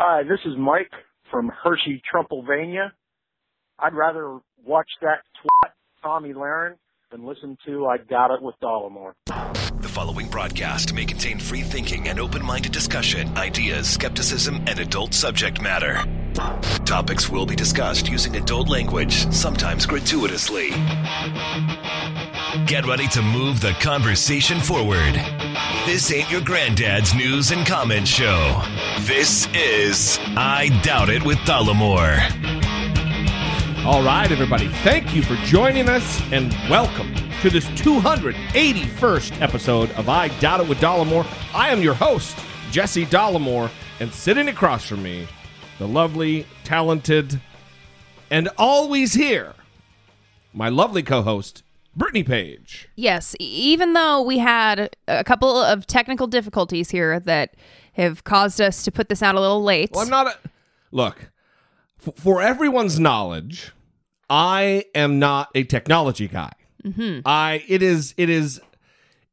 Hi, this is Mike from Hershey, Trumpelvania. I'd rather watch that twat Tomi Lahren than listen to I Got It with Dollemore. The following broadcast may contain free thinking and open minded discussion, ideas, skepticism, and adult subject matter. Topics will be discussed using adult language, sometimes gratuitously. Get ready to move the conversation forward. This ain't your granddad's news and comment show. This is I Doubt It with Dollemore. All right, everybody. Thank you for joining us and welcome to this 281st episode of I Doubt It with Dollemore. I am your host, Jesse Dollemore, and sitting across from me, the lovely, talented, and always here, my lovely co host, Brittany Page. Yes, even though we had a couple of technical difficulties here that have caused us to put this out a little late. Well, I'm not a. Look, f- for everyone's knowledge, I am not a technology guy. Mm-hmm. I it is it is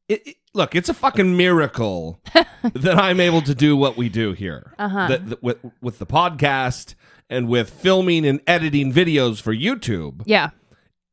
it, it- look. It's a fucking miracle that I'm able to do what we do here. Uh-huh. With with the podcast and with filming and editing videos for YouTube. yeah,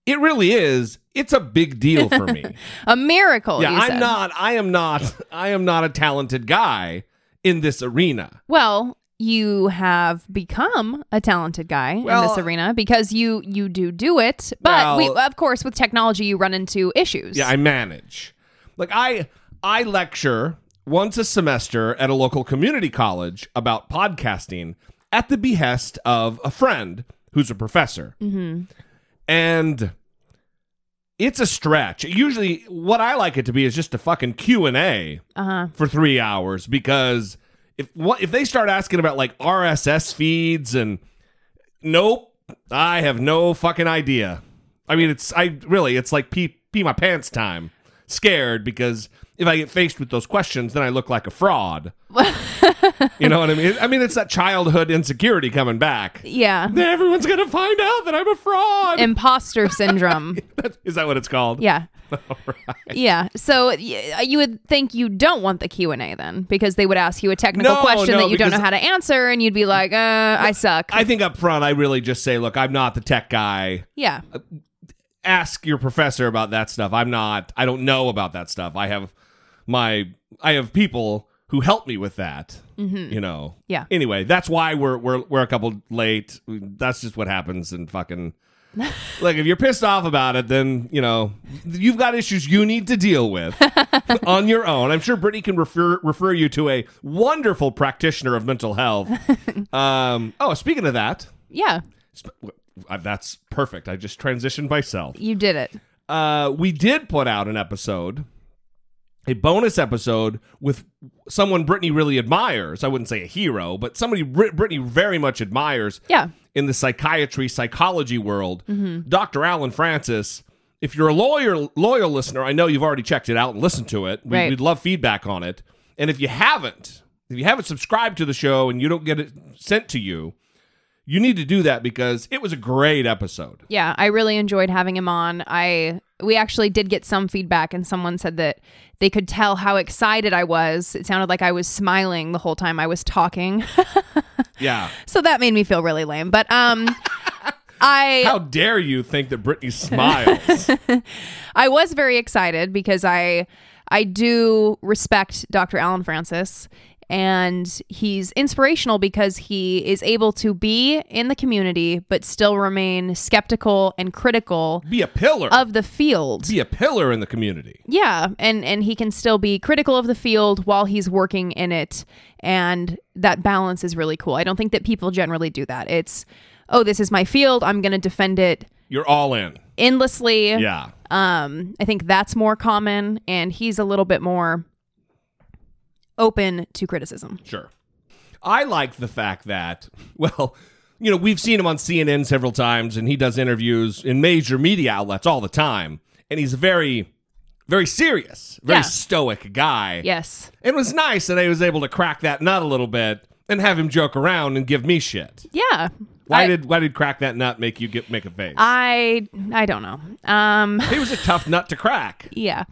It really is. It's a big deal for me. a miracle. yeah, I'm said. not. I am not. I am not a talented guy in this arena. Well, you have become a talented guy in this arena because you you do do it. But we, of course, with technology, you run into issues. Yeah, I manage. Like I I lecture once a semester at a local community college about podcasting at the behest of a friend who's a professor. hmm And it's a stretch. Usually what I like it to be is just a fucking Q&A Uh huh. for 3 hours because if what if they start asking about like RSS feeds and nope, I have no fucking idea. I mean, it's I really it's like pee pee my pants time. Scared because if I get faced with those questions, then I look like a fraud. you know what I mean? I mean, it's that childhood insecurity coming back. Yeah. Then everyone's gonna find out that I'm a fraud. Imposter syndrome. Is that what it's called? Yeah. Yeah. So y- you would think you don't want the Q and A then, because they would ask you a technical No, question no, that you don't know how to answer, and you'd be like, uh, "I suck." I think up front, I really just say, look, I'm not the tech guy. yeah. ask your professor about that stuff. I'm not I don't know about that stuff. I have my I have people who help me with that. You know. Yeah. Anyway, that's why we're we're we're a couple late. That's just what happens and fucking like if you're pissed off about it, then you know you've got issues you need to deal with on your own. I'm sure Brittany can refer refer you to a wonderful practitioner of mental health. um, oh, speaking of that, Yeah. sp- uh, that's perfect. I just transitioned myself You did it. uh, we did put out an episode, a bonus episode with someone Brittany really admires. I wouldn't say a hero, but somebody Brit- Brittany very much admires Yeah. in the psychiatry psychology world. Mm-hmm. Dr. Allen Frances. If you're a lawyer, loyal listener, I know you've already checked it out and listened to it. We, Right. We'd love feedback on it. And if you haven't, if you haven't subscribed to the show and you don't get it sent to you, you need to do that because it was a great episode. Yeah, I really enjoyed having him on. I we actually did get some feedback and someone said that they could tell how excited I was. It sounded like I was smiling the whole time I was talking. Yeah. so that made me feel really lame. But um I How dare you think that Brittany smiles? I was very excited because I I do respect Dr. Allen Frances and he's inspirational because he is able to be in the community but still remain skeptical and critical Be a pillar. of the field. Be a pillar in the community. Yeah, and and he can still be critical of the field while he's working in it, and that balance is really cool. I don't think that people generally do that. It's oh, this is my field. I'm going to defend it You're all in. endlessly. Yeah. Um, I think that's more common, and he's a little bit more open to criticism. Sure. I like the fact that, well, you know, we've seen him on CNN several times and he does interviews in major media outlets all the time. And he's a very, very serious, very Yeah. stoic guy. Yes. It was nice that I was able to crack that nut a little bit and have him joke around and give me shit. Yeah. Why I- did why did crack that nut make you get make a face? I I don't know. Um he was a tough nut to crack. yeah.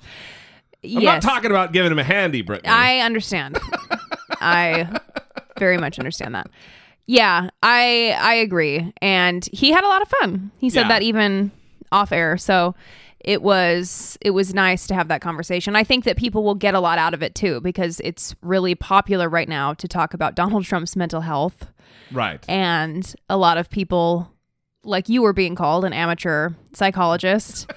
I'm yes. not talking about giving him a handy, Brittany. I understand. I very much understand that. Yeah, I I agree. And he had a lot of fun. He said Yeah. that even off air. So it was it was nice to have that conversation. I think that people will get a lot out of it too because it's really popular right now to talk about Donald Trump's mental health Right. and a lot of people like you were being called an amateur psychologist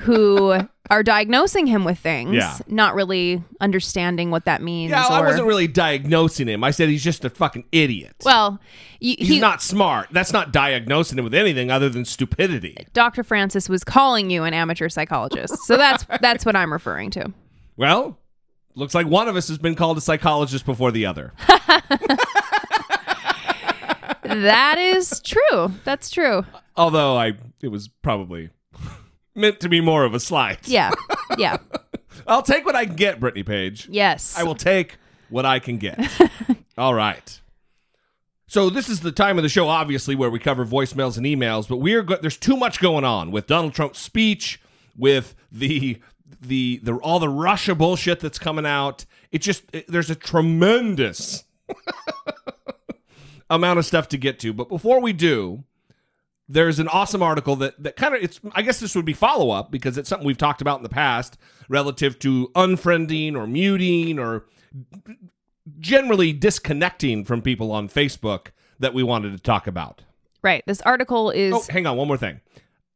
who are diagnosing him with things Yeah. not really understanding what that means Yeah, I or- wasn't really diagnosing him. I said he's just a fucking idiot. well y- he's he, not smart. That's not diagnosing him with anything other than stupidity. dr frances was calling you an amateur psychologist so that's that's what i'm referring to Well, looks like one of us has been called a psychologist before the other. that is true that's true Although I, it was probably meant to be more of a slight. yeah yeah I'll take what I can get, Brittany Page. yes I will take what I can get. All right. So this is the time of the show, obviously, where we cover voicemails and emails. But we're go- there's too much going on with Donald Trump's speech, with the the the all the Russia bullshit that's coming out. It just it- there's a tremendous amount of stuff to get to. But before we do, there's an awesome article that that kind of it's I guess this would be follow up because it's something we've talked about in the past relative to unfriending or muting or generally disconnecting from people on Facebook that we wanted to talk about. right this article is Oh, hang on, one more thing.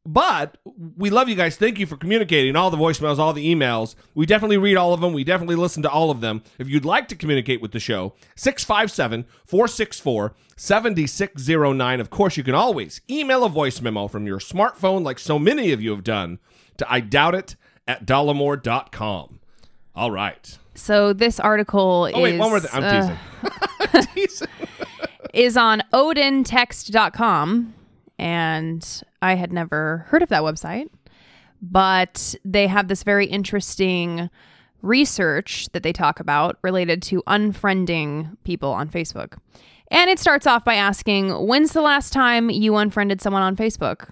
But we love you guys. Thank you for communicating all the voicemails, all the emails. We definitely read all of them. We definitely listen to all of them. If you'd like to communicate with the show, 657 464 7609. Of course, you can always email a voice memo from your smartphone, like so many of you have done, to I doubt it at dollemore.com. All right. so this article Oh, wait, is one more thing. I'm uh, teasing. teasing. is on odintext.com and I had never heard of that website, but they have this very interesting research that they talk about related to unfriending people on Facebook. And it starts off by asking, when's the last time you unfriended someone on Facebook?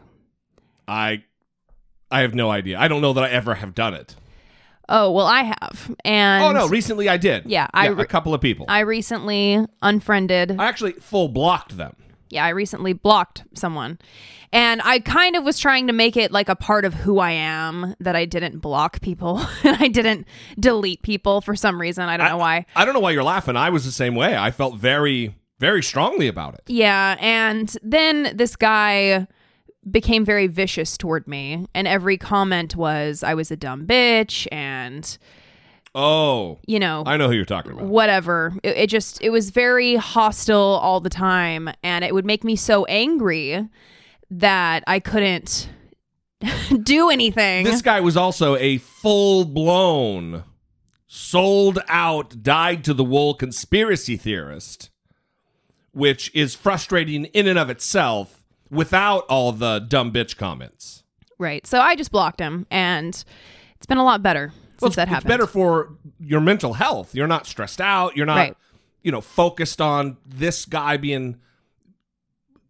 I I have no idea. I don't know that I ever have done it. Oh, well, I have. And Oh no, recently I did. Yeah, I a re- couple of people. I recently unfriended I actually full blocked them. Yeah, I recently blocked someone. And I kind of was trying to make it like a part of who I am that I didn't block people and I didn't delete people for some reason. I don't know why. I don't know why you're laughing. I was the same way. I felt very, very strongly about it. Yeah. And then this guy became very vicious toward me. And every comment was, I was a dumb bitch and, Oh, you know, I know who you're talking about. whatever. It, it just it was very hostile all the time, and it would make me so angry that I couldn't do anything. This guy was also a full blown, sold out, died to the wool conspiracy theorist, which is frustrating in and of itself without all the dumb bitch comments. right. So I just blocked him, and it's been a lot better Well, since that it's better for your mental health. You're not stressed out. You're not, Right. you know, focused on this guy being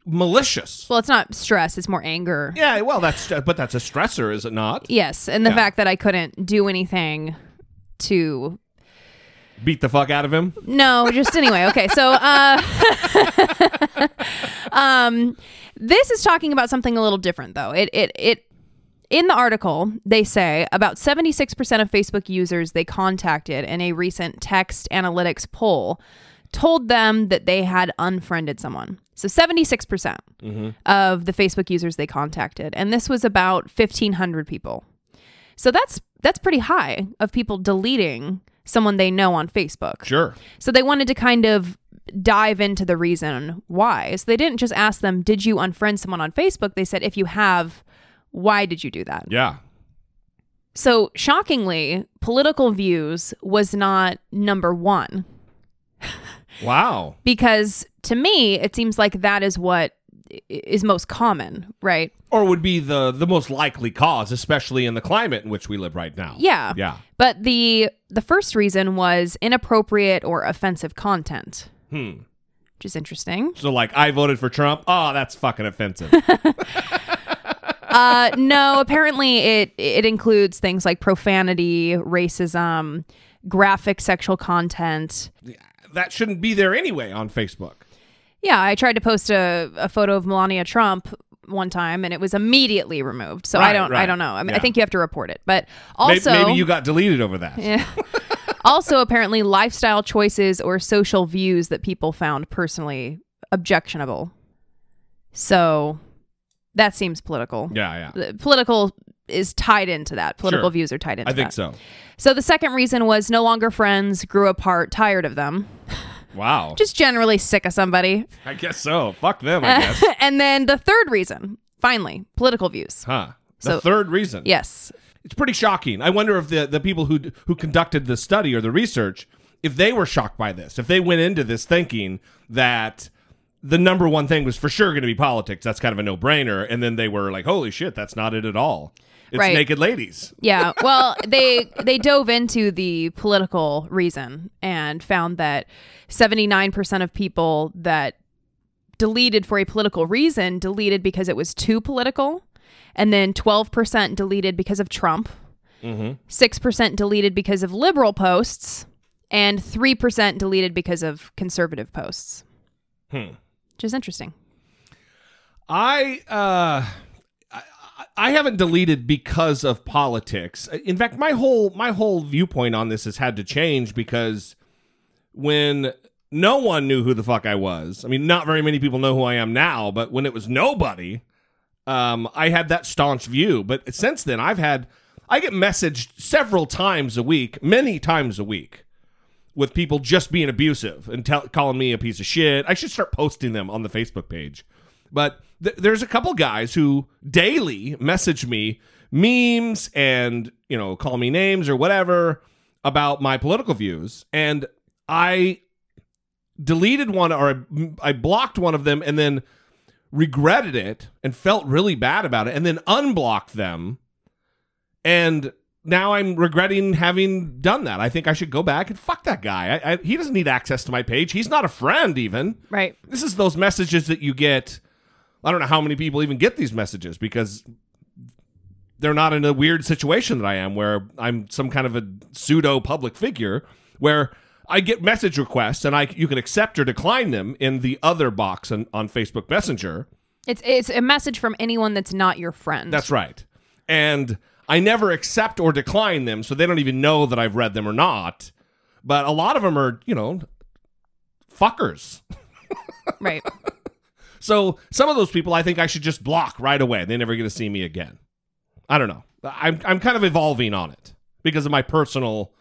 malicious. Well, it's not stress; it's more anger. Yeah, well, that's but that's a stressor, is it not? Yes, and the Yeah. fact that I couldn't do anything to Beat the fuck out of him. No, just anyway. Okay, so uh, um, this is talking about something a little different, though. It it it in the article they say about seventy six percent of Facebook users they contacted in a recent text analytics poll told them that they had unfriended someone. So seventy six percent mm-hmm. of the Facebook users they contacted, and this was about fifteen hundred people. So that's that's pretty high of people deleting someone they know on Facebook. Sure. So they wanted to kind of dive into the reason why. So they didn't just ask them, Did you unfriend someone on Facebook? They said, If you have, why did you do that? Yeah. So shockingly, political views was not number one Wow. because to me, it seems like that is what is most common, right? Or would be the the most likely cause, especially in the climate in which we live right now. Yeah. Yeah. But the the first reason was inappropriate or offensive content, Hmm. which is interesting. So like I voted for Trump. Oh, that's fucking offensive. uh no apparently it it includes things like profanity racism graphic sexual content that shouldn't be there anyway on Facebook. Yeah, I tried to post a, a photo of Melania Trump one time and it was immediately removed. So Right, I don't I don't know. I mean Yeah. I think you have to report it. But also maybe you got deleted over that. Yeah. also apparently lifestyle choices or social views that people found personally objectionable. So that seems political. Yeah, yeah. The Political is tied into that. Political Sure. views are tied into I think that. so. So the second reason was no longer friends, grew apart, tired of them, Wow. just generally sick of somebody. I guess so. Fuck them, I guess. and then the third reason, finally, political views. Huh. The So- third reason. Yes. It's pretty shocking. I wonder if the, the people who who conducted the study or the research, if they were shocked by this, if they went into this thinking that the number one thing was for sure going to be politics, that's kind of a no brainer, and then they were like, "Holy shit, that's not it at all." It's Right. naked ladies. Yeah. Well, they they dove into the political reason and found that 79% of people that deleted for a political reason deleted because it was too political, and then 12% deleted because of Trump. 6% deleted because of liberal posts, and 3% deleted because of conservative posts. Hmm. Which is interesting. I uh I, haven't deleted because of politics. In fact, my whole my whole viewpoint on this has had to change because when no one knew who the fuck I was. I mean, not very many people know who I am now, but when it was nobody, um, I had that staunch view. But since then, I've had I get messaged several times a week, many times a week, with people just being abusive and tell, calling me a piece of shit. I should start posting them on the Facebook page. But th- there's a couple guys who daily message me memes and, you know, call me names or whatever about my political views. And I deleted one or I, I blocked one of them and then regretted it and felt really bad about it and then unblocked them. And now I'm regretting having done that. I think I should go back and fuck that guy. I, I, he doesn't need access to my page. He's not a friend, even. Right. This is those messages that you get. I don't know how many people even get these messages because they're not in a weird situation that I am, where I'm some kind of a pseudo public figure, where I get message requests and I you can accept or decline them in the other box on, on Facebook Messenger. It's it's a message from anyone that's not your friend. That's right. And I never accept or decline them, so they don't even know that I've read them or not. But a lot of them are, you know, fuckers. right. So some of those people I think I should just block right away. They're never going to see me again. I don't know. I'm I'm kind of evolving on it because of my personal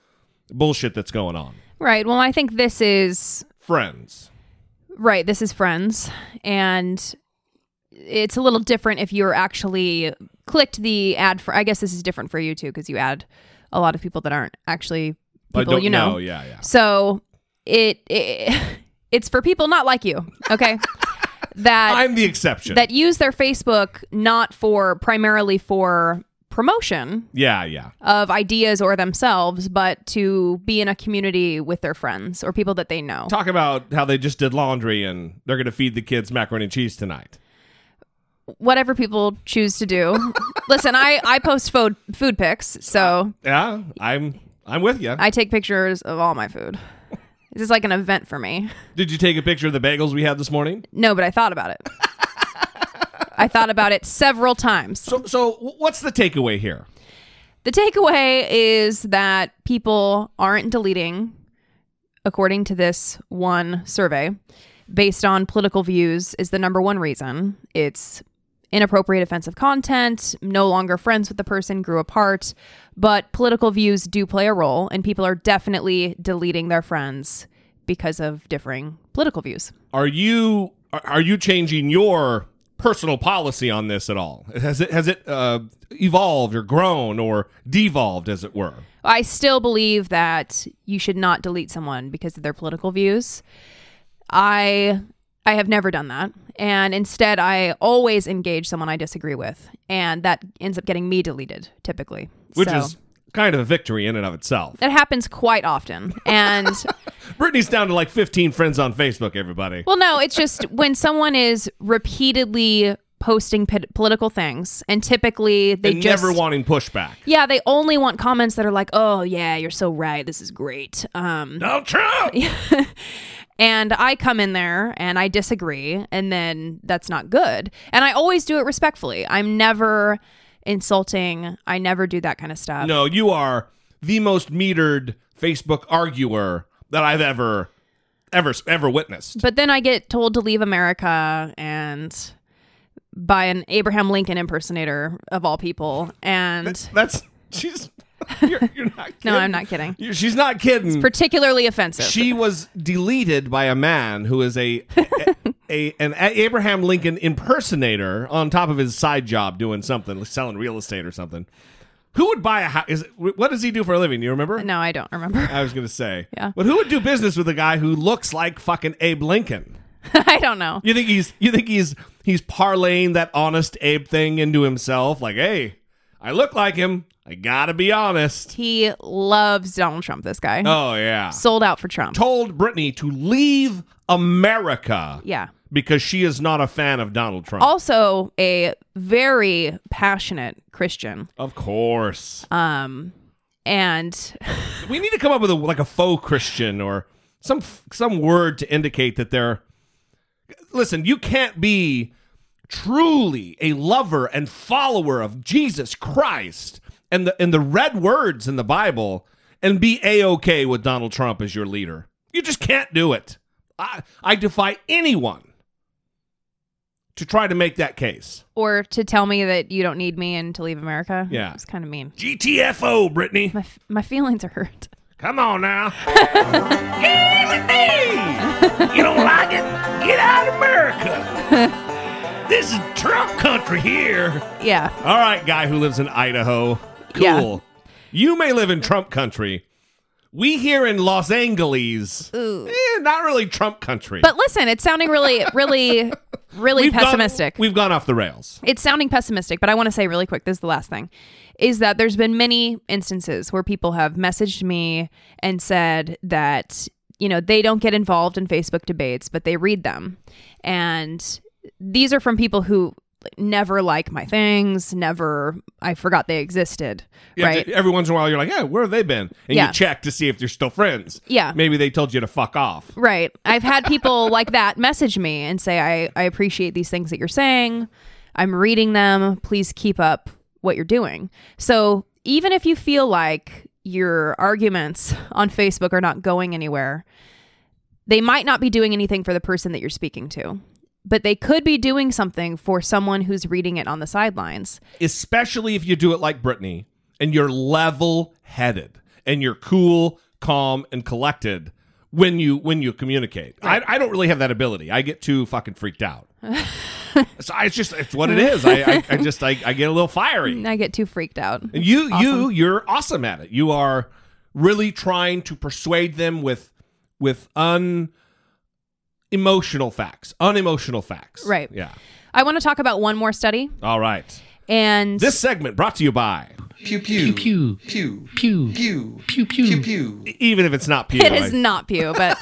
bullshit that's going on. Right. Well, I think this is Friends. right. This is friends, and it's a little different if you're actually clicked the ad for. I guess this is different for you too because you add a lot of people that aren't actually people don't you know. Yeah, yeah. So it, it it's for people not like you. Okay. that I'm the exception. that use their Facebook not for primarily for promotion yeah, yeah. of ideas or themselves, but to be in a community with their friends or people that they know. Talk about how they just did laundry and they're going to feed the kids macaroni and cheese tonight. Whatever people choose to do. Listen, I I post food food pics, so Yeah, I'm I'm with you. I take pictures of all my food. This is like an event for me. Did you take a picture of the bagels we had this morning? No, but I thought about it. I thought about it several times. So so what's the takeaway here? The takeaway is that people aren't deleting, according to this one survey, based on political views, is the number one reason. It's inappropriate, offensive content, no longer friends with the person, grew apart. But political views do play a role, and people are definitely deleting their friends because of differing political views. Are you are- you changing your personal policy on this at all? Has it has it uh, evolved or grown or devolved, as it were? I still believe that you should not delete someone because of their political views. I I have never done that. And instead I always engage someone I disagree with. And that ends up getting me deleted typically. Which So, is kind of a victory in and of itself. that happens quite often. And Brittany's down to like 15 friends on Facebook. Everybody. well no, it's just when someone is repeatedly posting p- political things, and typically they and just never wanting pushback. yeah they only want comments that are like, "Oh yeah, you're so right. This is great." Um, Donald Trump. and I come in there and I disagree, and then that's not good. And I always do it respectfully. I'm never insulting. I never do that kind of stuff. No, you are the most metered Facebook arguer that I've ever, ever, ever witnessed. But then I get told to leave America and by an Abraham Lincoln impersonator of all people. And That's she's. You're, you're not. Kidding. no, I'm not kidding. You- She's not kidding. Particularly offensive. she was deleted by a man who is a, a, a an Abraham Lincoln impersonator on top of his side job doing something, selling real estate or something. Who would buy a house? Is what does he do for a living? You remember? no, I don't remember. I was gonna say. Yeah. But who would do business with a guy who looks like fucking Abe Lincoln? I don't know. You think he's you think he's he's parlaying that honest Abe thing into himself? Like, hey, I look like him. I gotta be honest. He loves Donald Trump, this guy. Oh yeah. Sold out for Trump. Told Brittany to leave America yeah. because she is not a fan of Donald Trump. Also a very passionate Christian. of course. Um and we need to come up with a like a faux Christian or some some word to indicate that they're listen, you can't be truly a lover and follower of Jesus Christ and the and the red words in the Bible and be a-okay with Donald Trump as your leader. You just can't do it. I I defy anyone to try to make that case. or to tell me that you don't need me and to leave America. Yeah. It's kind of mean. GTFO, Brittany. My, f- my feelings are hurt. Come on now. Get with. You don't like it? Get out of America. this is Trump country here. Yeah. All right, guy who lives in Idaho. Cool. Yeah. You may live in Trump country. We here in Los Angeles, Ooh. eh, not really Trump country. But listen, it's sounding really, really, really We've gone- pessimistic. we've gone off the rails. it's sounding pessimistic, but I want to say really quick this is the last thing is that there's been many instances where people have messaged me and said that you know they don't get involved in Facebook debates, but they read them. And these are from people who never like my things, never I forgot they existed, Yeah, right? Every once in a while, you're like, yeah, where have they been? And Yeah. you check to see if they're still friends. Yeah. Maybe they told you to fuck off. Right. I've had people like that message me and say, I, I appreciate these things that you're saying. I'm reading them. Please keep up what you're doing. So even if you feel like your arguments on Facebook are not going anywhere, they might not be doing anything for the person that you're speaking to, but they could be doing something for someone who's reading it on the sidelines. especially if you do it like Brittany and you're level headed and you're cool, calm, and collected when you when you communicate. I, I don't really have that ability. I get too fucking freaked out. so I, it's just it's what it is. I I, I just I, I get a little fiery. I get too freaked out. And you you you're awesome at it. You are really trying to persuade them with with un emotional facts, unemotional facts. Right. Yeah. I want to talk about one more study. All right. And This segment brought to you by Pew pew pew pew pew pew pew pew. pew pew. Pew. Even if it's not pew. It I- is not Pew, but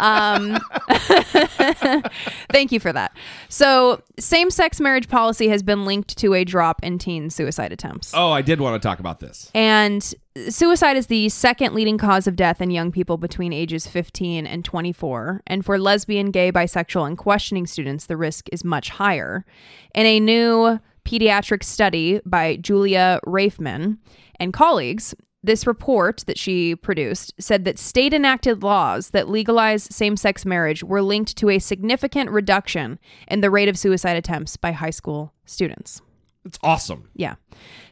um, thank you for that. So, same sex marriage policy has been linked to a drop in teen suicide attempts. Oh, I did want to talk about this. And suicide is the second leading cause of death in young people between ages 15 and 24. And for lesbian, gay, bisexual, and questioning students, the risk is much higher. In a new pediatric study by Julia Raifman and colleagues, this report that she produced said that state enacted laws that legalize same sex marriage were linked to a significant reduction in the rate of suicide attempts by high school students. It's awesome. Yeah.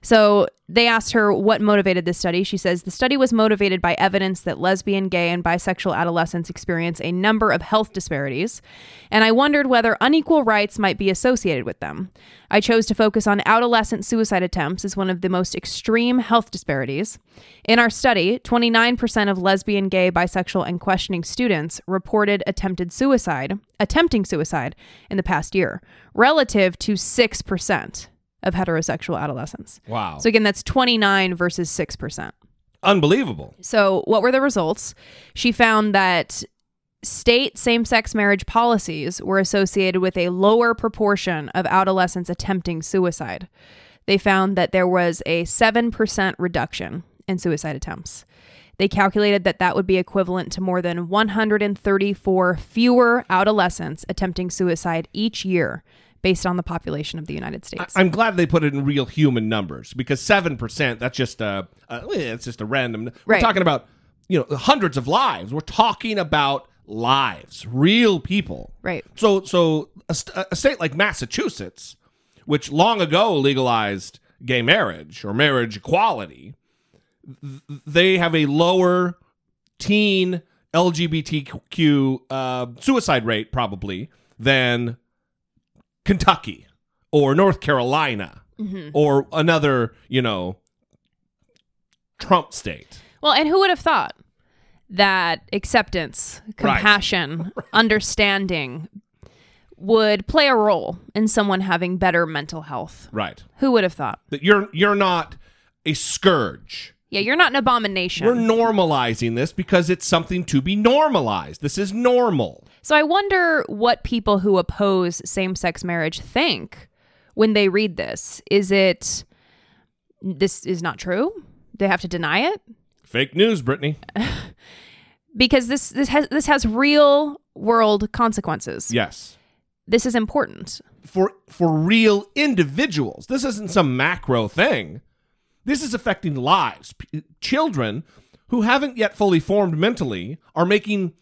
So they asked her what motivated this study. She says the study was motivated by evidence that lesbian, gay, and bisexual adolescents experience a number of health disparities, and I wondered whether unequal rights might be associated with them. I chose to focus on adolescent suicide attempts as one of the most extreme health disparities. In our study, 29% of lesbian, gay, bisexual, and questioning students reported attempted suicide, attempting suicide in the past year, relative to 6% of heterosexual adolescents. Wow. So again, that's 29 versus 6%. Unbelievable. So what were the results? She found that state same sex marriage policies were associated with a lower proportion of adolescents attempting suicide. They found that there was a 7% reduction in suicide attempts. They calculated that that would be equivalent to more than 134 fewer adolescents attempting suicide each year based on the population of the United States. I'm glad they put it in real human numbers because seven percent. That's just a, a it's just a random. We're talking about you know hundreds of lives. We're talking about lives, real people. right. So so a, st- a state like Massachusetts, which long ago legalized gay marriage or marriage equality, th- they have a lower teen LGBTQ uh, suicide rate probably than Kentucky or North Carolina mm-hmm. or another, you know, Trump state. Well, and who would have thought that acceptance, compassion, understanding would play a role in someone having better mental health? Right. Who would have thought? That you're you're not a scourge. Yeah, you're not an abomination. We're normalizing this because it's something to be normalized. This is normal. So I wonder what people who oppose same sex marriage think when they read this. Is it this is not true? They have to deny it? Fake news, Brittany. Because this this has this has real world consequences. Yes. This is important. For for real individuals. This isn't some macro thing. This is affecting lives. P- children who haven't yet fully formed mentally are making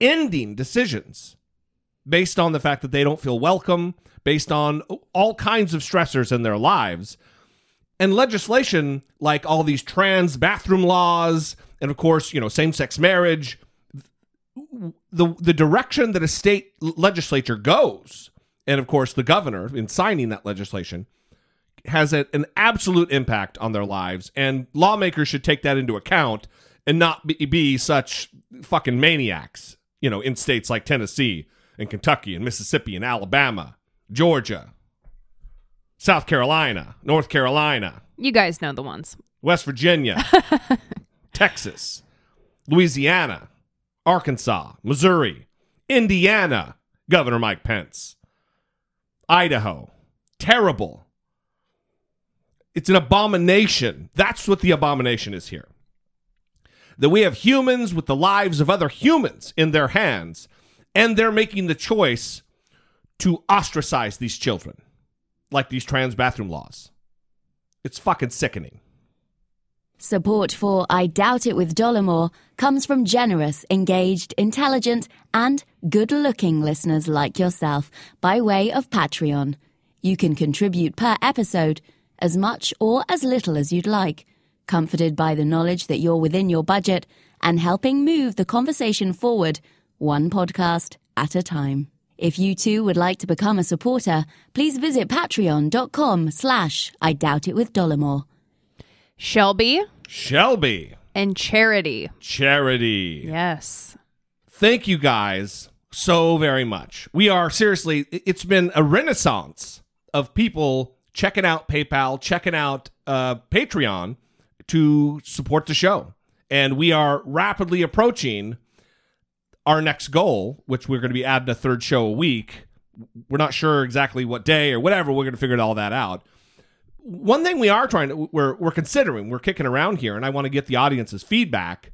life-ending decisions based on the fact that they don't feel welcome, based on all kinds of stressors in their lives. and legislation like all these trans bathroom laws and of course you know same-sex marriage the the direction that a state legislature goes and of course the governor in signing that legislation has a, an absolute impact on their lives and lawmakers should take that into account and not be, be such fucking maniacs you know in states like Tennessee and Kentucky and Mississippi and Alabama Georgia South Carolina North Carolina You guys know the ones. West Virginia, Texas, Louisiana, Arkansas, Missouri, Indiana, Governor Mike Pence, Idaho. Terrible. It's an abomination. That's what the abomination is here. That we have humans with the lives of other humans in their hands, and they're making the choice to ostracize these children, like these trans bathroom laws. It's fucking sickening. Support for I Doubt It with Dollemore comes from generous, engaged, intelligent, and good looking listeners like yourself by way of Patreon. You can contribute per episode as much or as little as you'd like, comforted by the knowledge that you're within your budget and helping move the conversation forward one podcast at a time. If you too would like to become a supporter, please visit patreon.com slash I Doubt It with Dollemore. Shelby Shelby, and Charity. charity. Yes. Thank you guys so very much. We are seriously, it's been a renaissance of people checking out PayPal, checking out uh, Patreon to support the show. And we are rapidly approaching our next goal, which we're going to be adding a third show a week. We're not sure exactly what day or whatever. We're going to figure all that out. One thing we are trying to we're we're considering, we're kicking around here, and I want to get the audience's feedback.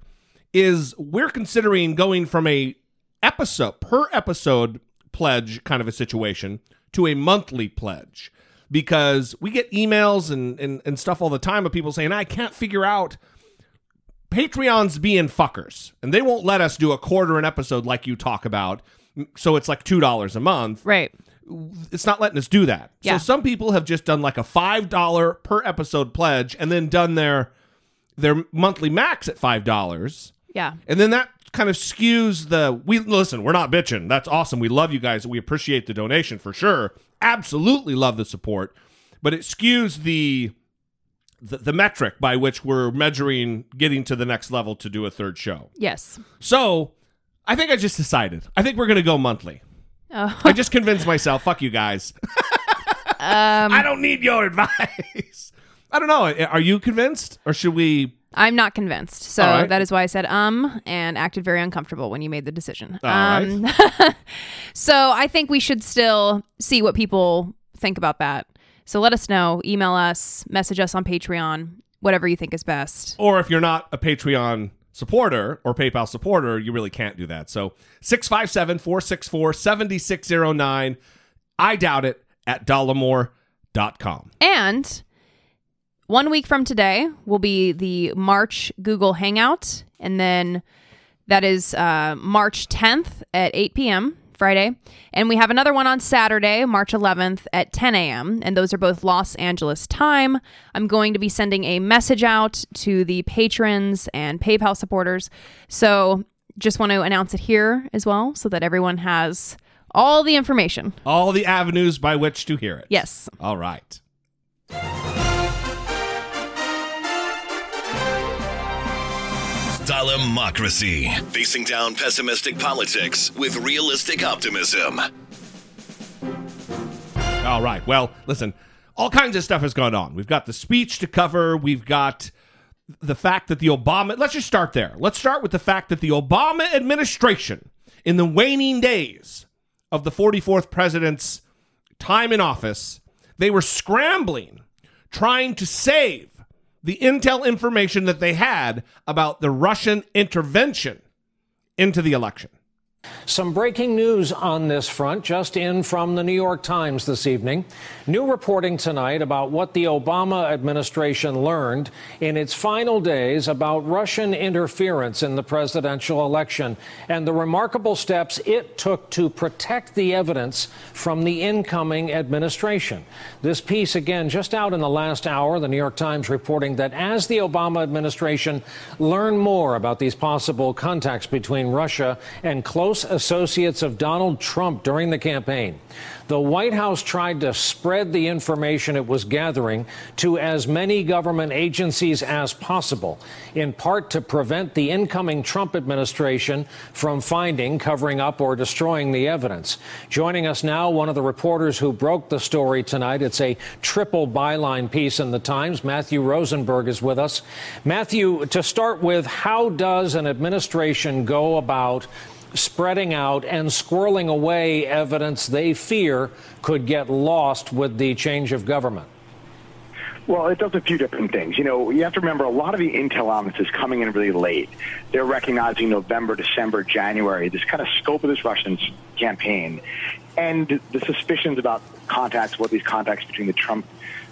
Is we're considering going from a episode per episode pledge kind of a situation to a monthly pledge because we get emails and, and, and stuff all the time of people saying I can't figure out Patreon's being fuckers and they won't let us do a quarter an episode like you talk about. So it's like two dollars a month. Right. It's not letting us do that. Yeah. So some people have just done like a five dollar per episode pledge and then done their their monthly max at five dollars. Yeah. And then that kind of skews the we listen, we're not bitching. That's awesome. We love you guys. We appreciate the donation for sure. Absolutely love the support. But it skews the the, the metric by which we're measuring getting to the next level to do a third show. Yes. So I think I just decided. I think we're gonna go monthly. Oh. I just convinced myself, fuck you guys. Um, I don't need your advice. I don't know. Are you convinced? Or should we I'm not convinced. So right. that is why I said um and acted very uncomfortable when you made the decision. All um, so I think we should still see what people think about that. So let us know, email us, message us on Patreon, whatever you think is best. Or if you're not a Patreon supporter or PayPal supporter, you really can't do that. So 657 464 7609. I doubt it at dollemore.com. And one week from today will be the March Google Hangout. And then that is uh, March 10th at 8 p.m., Friday. And we have another one on Saturday, March 11th at 10 a.m. And those are both Los Angeles time. I'm going to be sending a message out to the patrons and PayPal supporters. So just want to announce it here as well so that everyone has all the information. All the avenues by which to hear it. Yes. All right. Dollemocracy. Facing down pessimistic politics with realistic optimism. All right. Well, listen, all kinds of stuff has gone on. We've got the speech to cover. We've got the fact that the Obama, let's just start there. Let's start with the fact that the Obama administration, in the waning days of the 44th president's time in office, they were scrambling, trying to save the intel information that they had about the Russian intervention into the election. Some breaking news on this front, just in from the New York Times this evening. New reporting tonight about what the Obama administration learned in its final days about Russian interference in the presidential election and the remarkable steps it took to protect the evidence from the incoming administration. This piece, again, just out in the last hour, the New York Times reporting that as the Obama administration learned more about these possible contacts between Russia and close associates of Donald Trump during the campaign. The White House tried to spread the information it was gathering to as many government agencies as possible, in part to prevent the incoming Trump administration from finding, covering up, or destroying the evidence. Joining us now, one of the reporters who broke the story tonight. It's a triple byline piece in the Times. Matthew Rosenberg is with us. Matthew, to start with, how does an administration go about spreading out and squirreling away evidence they fear could get lost with the change of government? Well, it does a few different things. You know, you have to remember a lot of the intel on this is coming in really late. They're recognizing November, December, January, this kind of scope of this Russian campaign, and the suspicions about contacts, what these contacts between the Trump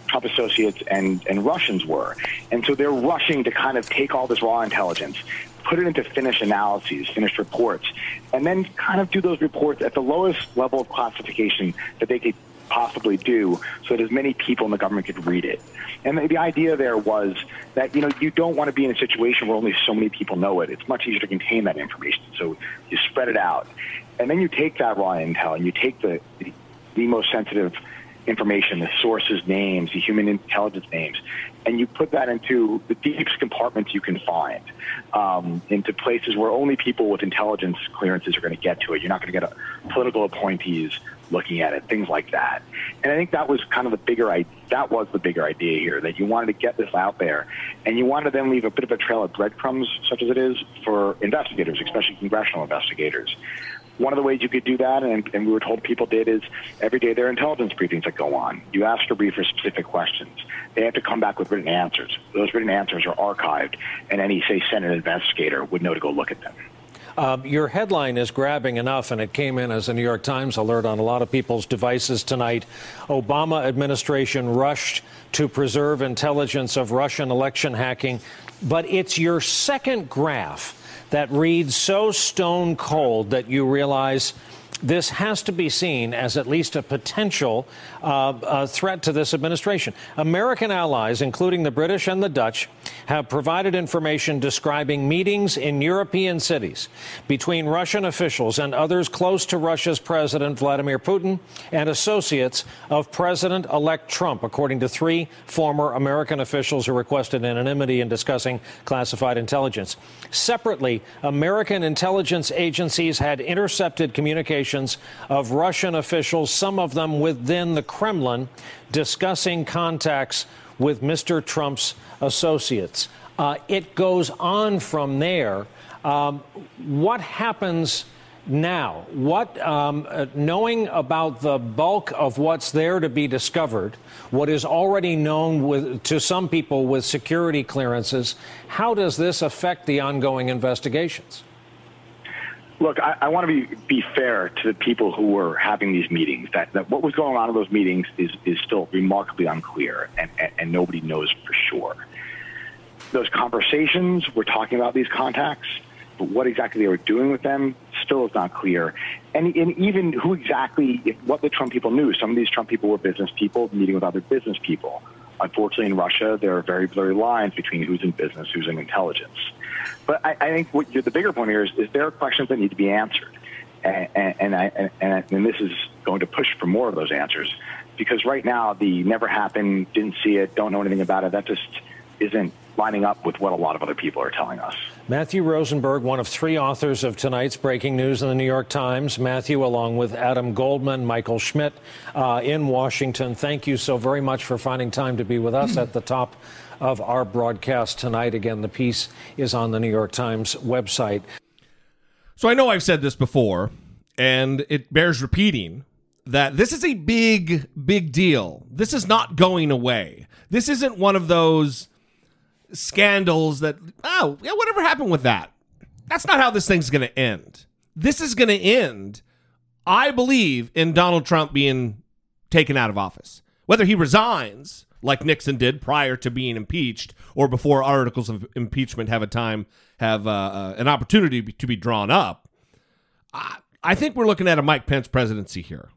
Trump associates and, and Russians were. And so they're rushing to kind of take all this raw intelligence, put it into finished analyses, finished reports, and then kind of do those reports at the lowest level of classification that they could possibly do so that as many people in the government could read it. And the, the idea there was that, you know, you don't want to be in a situation where only so many people know it. It's much easier to contain that information. So you spread it out. And then you take that raw intel and you take the, the, the most sensitive information, the sources' names, the human intelligence names, and you put that into the deepest compartments you can find, um, into places where only people with intelligence clearances are going to get to it. You're not going to get a, political appointees looking at it, things like that. And I think that was kind of the bigger idea. That was the bigger idea here, that you wanted to get this out there, and you wanted to then leave a bit of a trail of breadcrumbs, such as it is for investigators, especially congressional investigators. One of the ways you could do that, and, and we were told people did, is every day there are intelligence briefings that go on. You ask a briefer specific questions. They have to come back with written answers. Those written answers are archived, and any, say, Senate investigator would know to go look at them. Uh, your headline is grabbing enough, and it came in as a New York Times alert on a lot of people's devices tonight. Obama administration rushed to preserve intelligence of Russian election hacking, but it's your second graph that reads so stone cold that you realize this has to be seen as at least a potential uh, uh, threat to this administration. American allies, including the British and the Dutch, have provided information describing meetings in European cities between Russian officials and others close to Russia's President Vladimir Putin and associates of President elect Trump, according to three former American officials who requested anonymity in discussing classified intelligence. Separately, American intelligence agencies had intercepted communications of Russian officials, some of them within the Kremlin, discussing contacts with Mr. Trump's associates. Uh, it goes on from there. Um, what happens now? What, um, uh, knowing about the bulk of what's there to be discovered, what is already known with, to some people with security clearances, how does this affect the ongoing investigations? Look, I, I want to be, be fair to the people who were having these meetings. That, that what was going on in those meetings is, is still remarkably unclear, and, and, and nobody knows for sure. Those conversations, we're talking about these contacts, but what exactly they were doing with them still is not clear. And, and even who exactly, what the Trump people knew. Some of these Trump people were business people meeting with other business people. Unfortunately, in Russia, there are very blurry lines between who's in business, who's in intelligence. But I, I think what the bigger point here is, is there are questions that need to be answered. And, and, I, and, and this is going to push for more of those answers. Because right now, the never happened, didn't see it, don't know anything about it, that just isn't lining up with what a lot of other people are telling us. Matthew Rosenberg, one of three authors of tonight's breaking news in the New York Times. Matthew, along with Adam Goldman, Michael Schmidt uh, in Washington, thank you so very much for finding time to be with us at the top of our broadcast tonight. Again, the piece is on the New York Times website. So I know I've said this before, and it bears repeating that this is a big, big deal. This is not going away. This isn't one of those scandals that, oh, yeah, whatever happened with that. That's not how this thing's going to end. This is going to end, I believe, in Donald Trump being taken out of office. Whether he resigns, like Nixon did prior to being impeached, or before articles of impeachment have a time, have uh, uh, an opportunity to be drawn up, I, I think we're looking at a Mike Pence presidency here.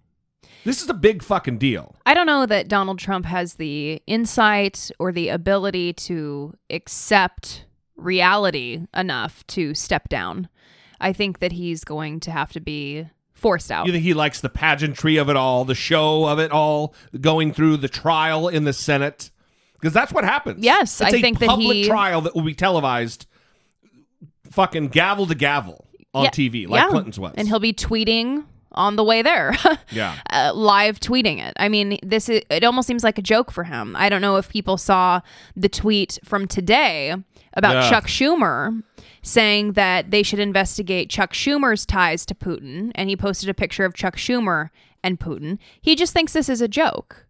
This is a big fucking deal. I don't know that Donald Trump has the insight or the ability to accept reality enough to step down. I think that he's going to have to be forced out. You think he likes the pageantry of it all, the show of it all, going through the trial in the Senate? Because that's what happens. Yes, it's I think that public he- trial that will be televised, fucking gavel to gavel on Yeah, TV, like yeah. Clinton's was. And he'll be tweeting on the way there. Yeah. Uh, live tweeting it. I mean, this is it almost seems like a joke for him. I don't know if people saw the tweet from today about Yeah. Chuck Schumer saying that they should investigate Chuck Schumer's ties to Putin and he posted a picture of Chuck Schumer and Putin. He just thinks this is a joke.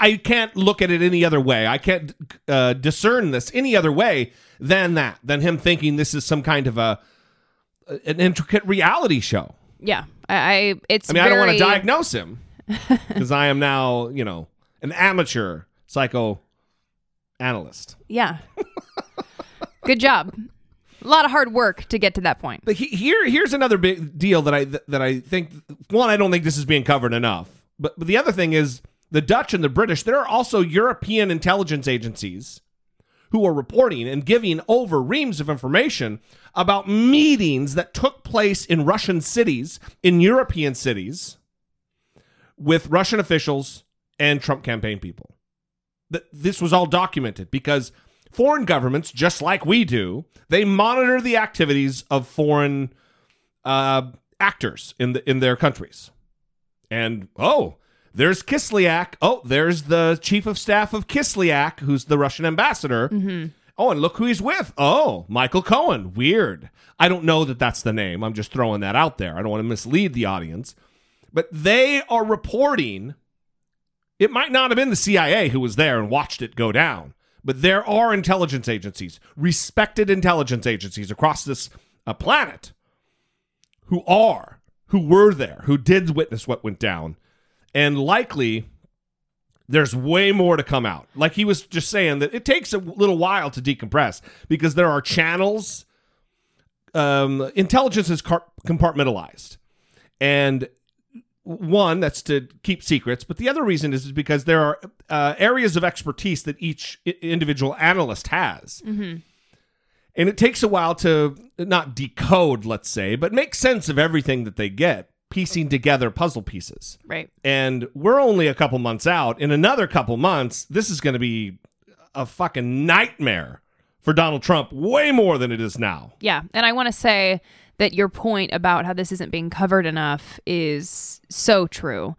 I can't look at it any other way. I can't uh, discern this any other way than that, than him thinking this is some kind of a an intricate reality show. Yeah. I, I it's I mean, I don't want to very- diagnose him because I am now, you know, an amateur psychoanalyst. Yeah. Good job. A lot of hard work to get to that point. But he, here, here's another big deal that I that I think. One, I don't think this is being covered enough. But but the other thing is the Dutch and the British. There are also European intelligence agencies who are reporting and giving over reams of information about meetings that took place in Russian cities, in European cities, with Russian officials and Trump campaign people. This was all documented because foreign governments, just like we do, they monitor the activities of foreign uh, actors in the in their countries. And oh, there's Kislyak. Oh, there's the chief of staff of Kislyak, who's the Russian ambassador. Oh, and look who he's with. Oh, Michael Cohen. Weird. I don't know that that's the name. I'm just throwing that out there. I don't want to mislead the audience. But they are reporting. It might not have been the CIA who was there and watched it go down, but there are intelligence agencies, respected intelligence agencies across this uh, planet who are, who were there, who did witness what went down. And likely there's way more to come out. Like he was just saying that it takes a little while to decompress because there are channels. Um, intelligence is car- compartmentalized, and one that's to keep secrets, but the other reason is, is because there are uh, areas of expertise that each I- individual analyst has. And it takes a while to not decode, let's say, but make sense of everything that they get, piecing together puzzle pieces. Right. And we're only a couple months out. In another couple months, this is going to be a fucking nightmare for Donald Trump, way more than it is now. Yeah. And I want to say that your point about how this isn't being covered enough is so true.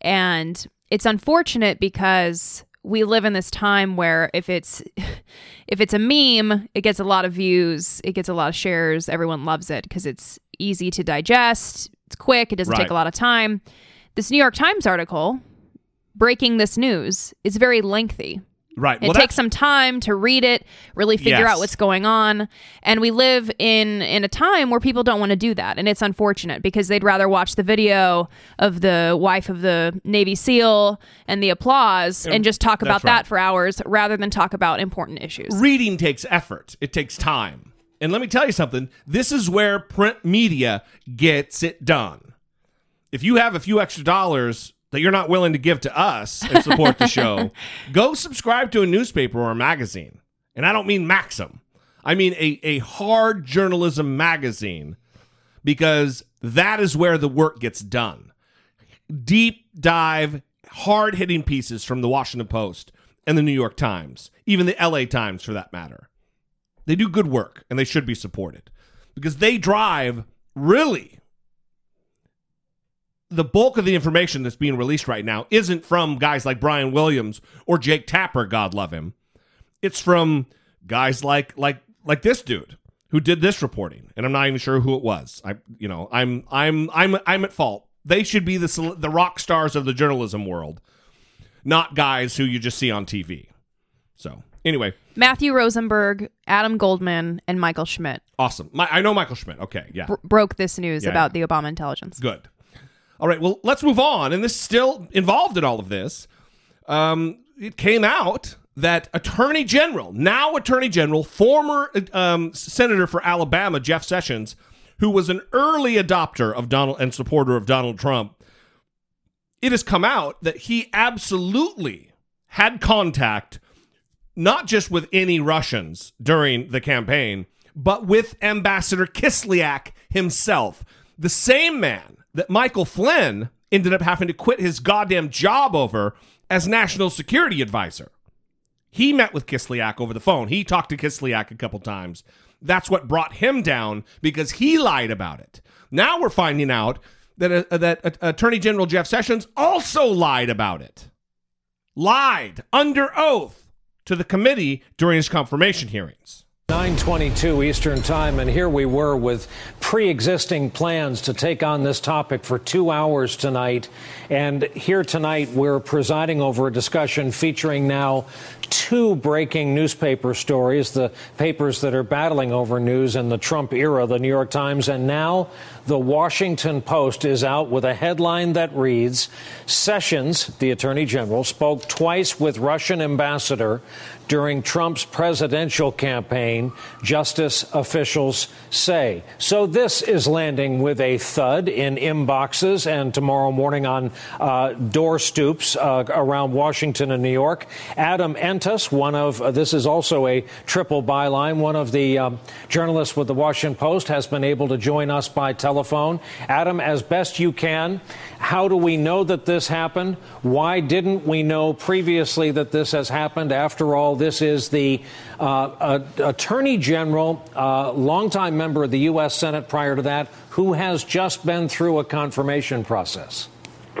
And it's unfortunate because we live in this time where if it's if it's a meme, it gets a lot of views, it gets a lot of shares, everyone loves it because it's easy to digest, it's quick, it doesn't Right. take a lot of time. This New York Times article breaking this news is very lengthy. Right. It well, takes some time to read it, really figure Yes. out what's going on, and we live in in a time where people don't want to do that, and it's unfortunate because they'd rather watch the video of the wife of the Navy SEAL and the applause and just talk about right. that for hours rather than talk about important issues. reading takes effort. It takes time. And let me tell you something. This is where print media gets it done. If you have a few extra dollars that you're not willing to give to us and support the show, go subscribe to a newspaper or a magazine. And I don't mean Maxim. I mean a, a hard journalism magazine because that is where the work gets done. Deep dive, hard hitting pieces from the Washington Post and the New York Times, even the LA Times for that matter. They do good work and they should be supported because they drive really the bulk of the information that's being released right now isn't from guys like Brian Williams or Jake Tapper, God love him. It's from guys like like like this dude who did this reporting, and I'm not even sure who it was. I you know I'm I'm I'm I'm at fault. They should be the the rock stars of the journalism world, not guys who you just see on TV. So anyway, Matthew Rosenberg, Adam Goldman, and Michael Schmidt awesome. My, I know Michael Schmidt. Okay, yeah. br- broke this news Yeah, about the Obama intelligence. Good. All right. Well, let's move on. And this is still involved in all of this. Um, it came out that Attorney General, now Attorney General, former um, Senator for Alabama, Jeff Sessions, who was an early adopter of Donald and supporter of Donald Trump, it has come out that he absolutely had contact not just with any Russians during the campaign, but with Ambassador Kislyak himself, the same man that Michael Flynn ended up having to quit his goddamn job over as national security advisor. He met with Kislyak over the phone. He talked to Kislyak a couple times. That's what brought him down because he lied about it. Now we're finding out that uh, that uh, Attorney General Jeff Sessions also lied about it. Lied under oath to the committee during his confirmation hearings. 922 Eastern Time, and here we were with pre existing plans to take on this topic for two hours tonight. And here tonight, we're presiding over a discussion featuring now two breaking newspaper stories, the papers that are battling over news in the Trump era, the New York Times, and now the Washington Post is out with a headline that reads Sessions, the Attorney General, spoke twice with Russian ambassador during Trump's presidential campaign, justice officials say. So this is landing with a thud in inboxes and tomorrow morning on uh, door stoops uh, around Washington and New York. Adam Entous, one of uh, this is also a triple byline. One of the um, journalists with the Washington Post has been able to join us by telephone. Adam, as best you can, how do we know that this happened? Why didn't we know previously that this has happened? After all, this is the uh, Attorney General, uh, longtime member of the U.S. Senate prior to that, who has just been through a confirmation process.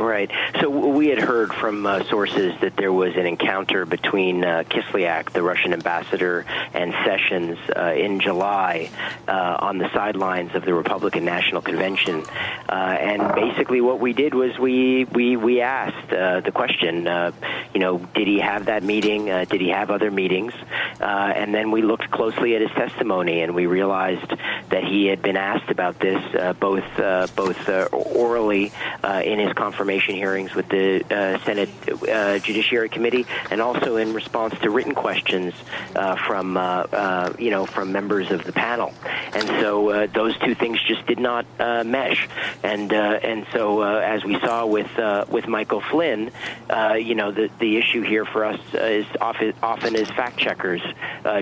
Right. So we had heard from uh, sources that there was an encounter between uh, Kislyak, the Russian ambassador, and Sessions uh, in July uh, on the sidelines of the Republican National Convention. Uh, and basically, what we did was we we we asked uh, the question, you know, did he have that meeting? Did he have other meetings? And then we looked closely at his testimony, and we realized that he had been asked about this both both orally in his confirmation hearings with the uh, Senate uh, Judiciary Committee, and also in response to written questions uh, from uh, uh, you know from members of the panel. And so those two things just did not mesh. And and so as we saw with with Michael Flynn, you know the the issue here for us is often often is fact checkers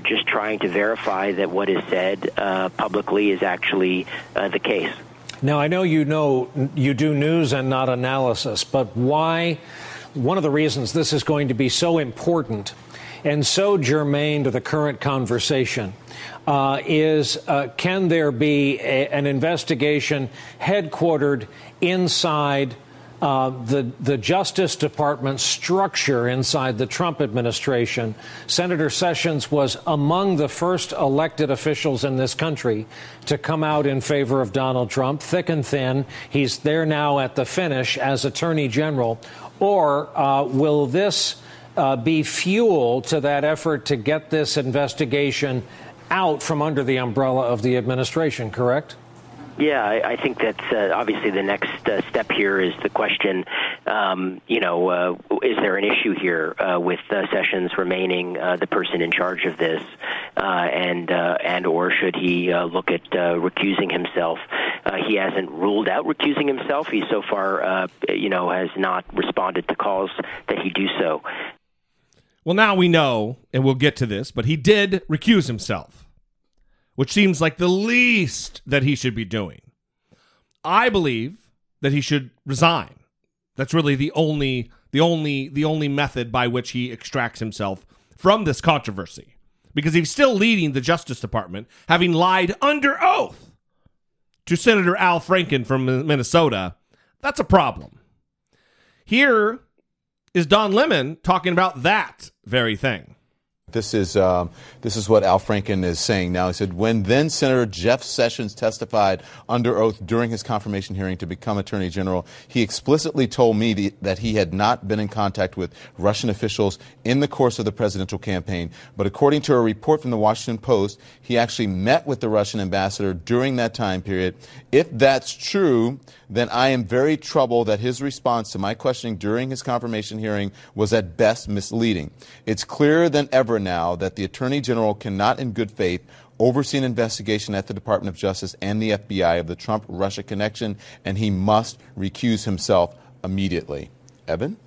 just trying to verify that what is said publicly is actually the case. Now, I know you know you do news and not analysis, but why? One of the reasons this is going to be so important and so germane to the current conversation uh, is uh, can there be a, an investigation headquartered inside uh, the the Justice Department structure inside the Trump administration. Senator Sessions was among the first elected officials in this country to come out in favor of Donald Trump, thick and thin. He's there now at the finish as Attorney General. Or uh, will this uh, be fuel to that effort to get this investigation out from under the umbrella of the administration? Correct. Yeah, I, I think that's uh, obviously the next uh, step here is the question, um, you know, uh, is there an issue here uh, with uh, Sessions remaining uh, the person in charge of this, and and or should he look at recusing himself? He hasn't ruled out recusing himself. He so far, you know, has not responded to calls that he do so. Well, now we know, and we'll get to this, but he did recuse himself which seems like the least that he should be doing. I believe that he should resign. That's really the only the only the only method by which he extracts himself from this controversy. Because he's still leading the Justice Department, having lied under oath to Senator Al Franken from Minnesota. That's a problem. Here is Don Lemon talking about that very thing. This is um, this is what Al Franken is saying now. He said, when then Senator Jeff Sessions testified under oath during his confirmation hearing to become Attorney General, he explicitly told me that he had not been in contact with Russian officials in the course of the presidential campaign. But according to a report from the Washington Post, he actually met with the Russian ambassador during that time period. If that's true, then I am very troubled that his response to my questioning during his confirmation hearing was at best misleading. It's clearer than ever now that the Attorney General cannot, in good faith, oversee an investigation at the Department of Justice and the FBI of the Trump Russia connection, and he must recuse himself immediately. Evan?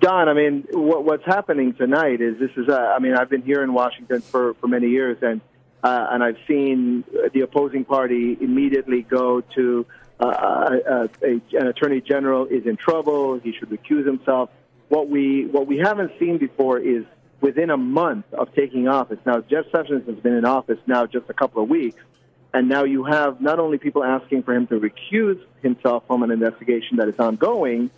Don, I mean, what, what's happening tonight is this is, uh, I mean, I've been here in Washington for, for many years, and uh, and I've seen the opposing party immediately go to uh, a, uh, a, an attorney general is in trouble. He should recuse himself. What we what we haven't seen before is within a month of taking office. Now Jeff Sessions has been in office now just a couple of weeks, and now you have not only people asking for him to recuse himself from an investigation that is ongoing,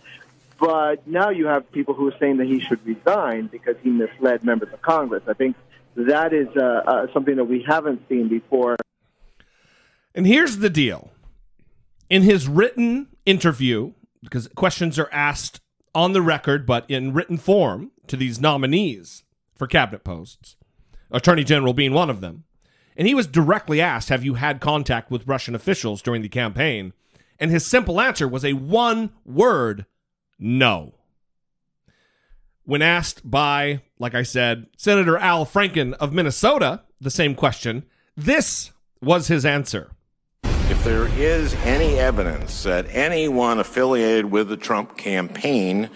but now you have people who are saying that he should resign because he misled members of Congress. I think that is uh, uh, something that we haven't seen before. And here's the deal in his written interview, because questions are asked on the record, but in written form to these nominees for cabinet posts, Attorney General being one of them. And he was directly asked, Have you had contact with Russian officials during the campaign? And his simple answer was a one word no. When asked by, like I said, Senator Al Franken of Minnesota, the same question, this was his answer. If there is any evidence that anyone affiliated with the Trump campaign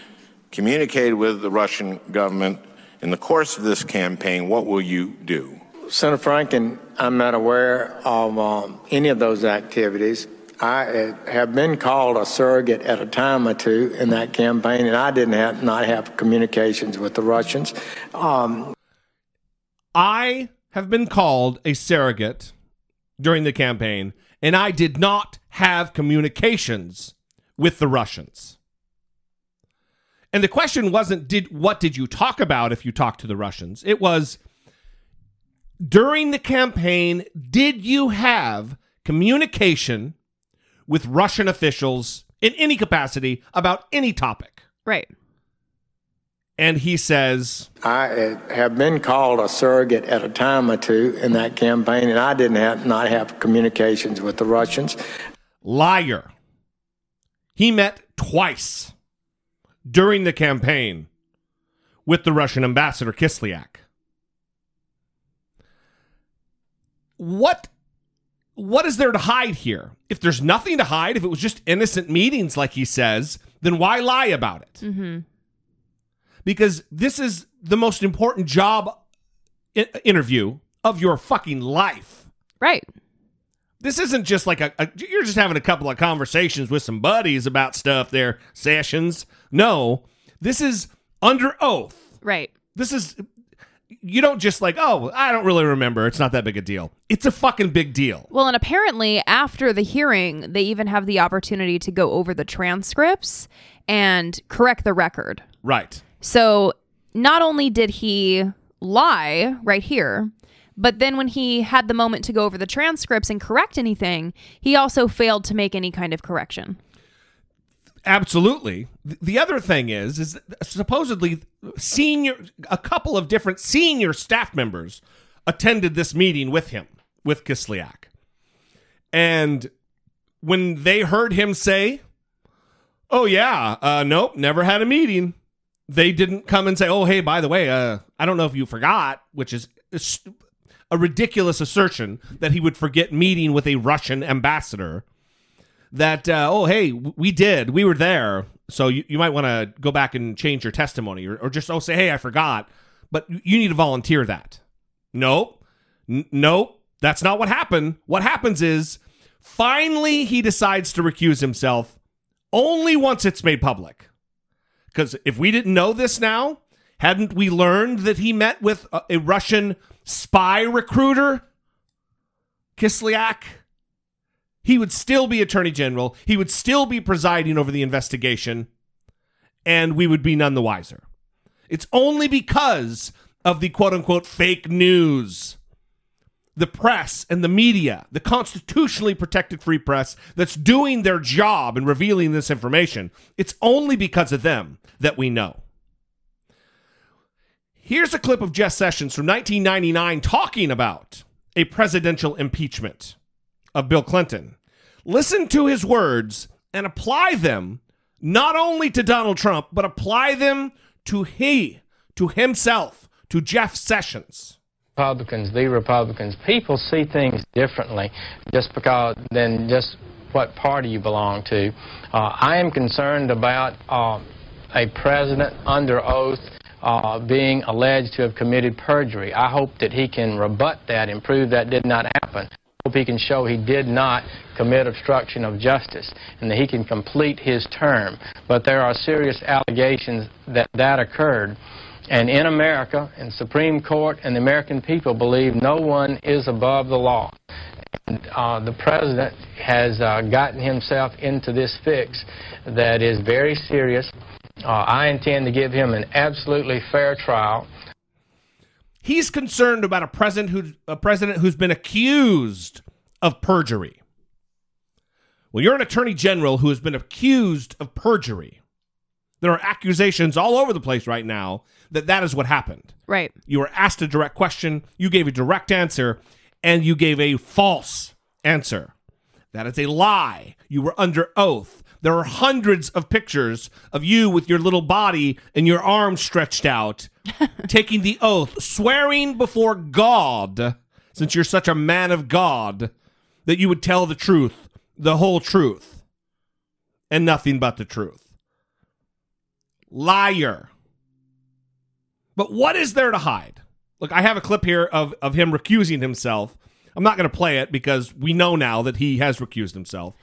communicated with the Russian government in the course of this campaign, what will you do? Senator Franken, I'm not aware of um, any of those activities. I have been called a surrogate at a time or two in that campaign, and I didn't have not have communications with the Russians. Um, I have been called a surrogate during the campaign, and I did not have communications with the Russians. And the question wasn't did what did you talk about if you talked to the Russians? It was during the campaign, did you have communication with Russian officials in any capacity about any topic. Right. And he says, I have been called a surrogate at a time or two in that campaign, and I didn't have, not have communications with the Russians. Liar. He met twice during the campaign with the Russian ambassador Kislyak. What what is there to hide here? If there's nothing to hide, if it was just innocent meetings, like he says, then why lie about it? Mm-hmm. Because this is the most important job I- interview of your fucking life. Right. This isn't just like a, a, you're just having a couple of conversations with some buddies about stuff there, sessions. No, this is under oath. Right. This is you don't just like, oh, I don't really remember. It's not that big a deal. It's a fucking big deal. Well, and apparently after the hearing, they even have the opportunity to go over the transcripts and correct the record. Right. So not only did he lie right here, but then when he had the moment to go over the transcripts and correct anything, he also failed to make any kind of correction. Absolutely. The other thing is, is supposedly senior, a couple of different senior staff members attended this meeting with him, with Kislyak. And when they heard him say, "Oh yeah, uh, nope, never had a meeting," they didn't come and say, "Oh hey, by the way, uh, I don't know if you forgot," which is a ridiculous assertion that he would forget meeting with a Russian ambassador. That uh, oh hey we did. We were there. So you, you might want to go back and change your testimony or, or just oh say hey i forgot but you need to volunteer that. Nope. N- nope. That's not what happened. What happens is finally he decides to recuse himself only once it's made public because if we didn't know this now hadn't we learned that he met with a, a russian spy recruiter kislyak he would still be attorney general. He would still be presiding over the investigation, and we would be none the wiser. It's only because of the quote unquote fake news, the press and the media, the constitutionally protected free press that's doing their job in revealing this information. It's only because of them that we know. Here's a clip of Jeff Sessions from 1999 talking about a presidential impeachment of Bill Clinton. Listen to his words and apply them not only to Donald Trump, but apply them to he, to himself, to Jeff Sessions. Republicans, the Republicans, people see things differently just because than just what party you belong to. Uh, I am concerned about uh, a president under oath uh, being alleged to have committed perjury. I hope that he can rebut that and prove that did not happen. I hope he can show he did not commit obstruction of justice and that he can complete his term. But there are serious allegations that that occurred. And in America, and Supreme Court and the American people believe no one is above the law. And uh, the president has uh, gotten himself into this fix that is very serious. Uh, I intend to give him an absolutely fair trial. He's concerned about a president who's a president who's been accused of perjury. Well, you're an attorney general who has been accused of perjury. There are accusations all over the place right now that that is what happened. Right. You were asked a direct question, you gave a direct answer, and you gave a false answer. That is a lie. You were under oath. There are hundreds of pictures of you with your little body and your arms stretched out, taking the oath, swearing before God, since you're such a man of God, that you would tell the truth, the whole truth, and nothing but the truth. Liar. But what is there to hide? Look, I have a clip here of, of him recusing himself. I'm not going to play it because we know now that he has recused himself.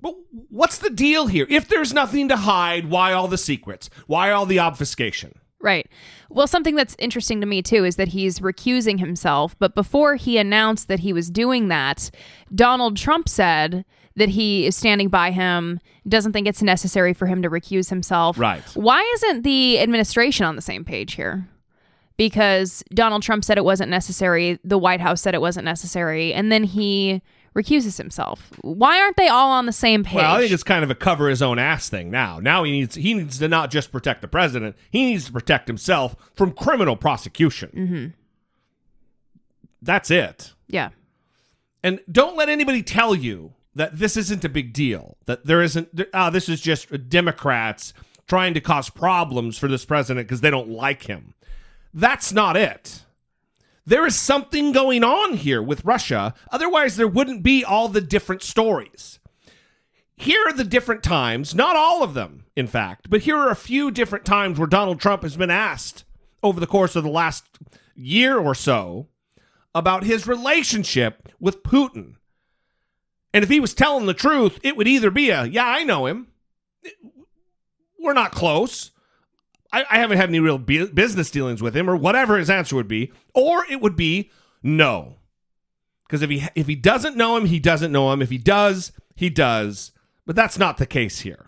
But what's the deal here? If there's nothing to hide, why all the secrets? Why all the obfuscation? Right. Well, something that's interesting to me too is that he's recusing himself. But before he announced that he was doing that, Donald Trump said that he is standing by him, doesn't think it's necessary for him to recuse himself. Right. Why isn't the administration on the same page here? Because Donald Trump said it wasn't necessary, the White House said it wasn't necessary, and then he recuses himself. Why aren't they all on the same page? Well, I think it's kind of a cover his own ass thing now. Now he needs he needs to not just protect the president, he needs to protect himself from criminal prosecution. mm-hmm. That's it. Yeah. And don't let anybody tell you that this isn't a big deal. That there isn't. Ah, this is just Democrats trying to cause problems for this president because they don't like him. That's not it. There is something going on here with Russia. Otherwise, there wouldn't be all the different stories. Here are the different times, not all of them, in fact, but here are a few different times where Donald Trump has been asked over the course of the last year or so about his relationship with Putin. And if he was telling the truth, it would either be a, yeah, I know him. We're not close. I, I haven't had any real bu- business dealings with him, or whatever his answer would be, or it would be no. Because if he if he doesn't know him, he doesn't know him. If he does, he does. But that's not the case here.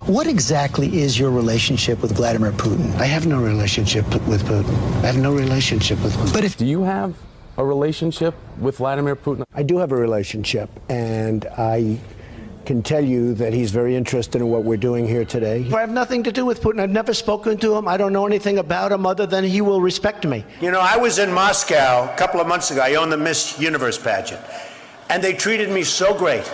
What exactly is your relationship with Vladimir Putin? I have no relationship with Putin. I have no relationship with Putin. But if do you have a relationship with Vladimir Putin? I do have a relationship, and I can tell you that he's very interested in what we're doing here today. I have nothing to do with Putin. I've never spoken to him. I don't know anything about him other than he will respect me. You know, I was in Moscow a couple of months ago. I owned the Miss Universe pageant, and they treated me so great.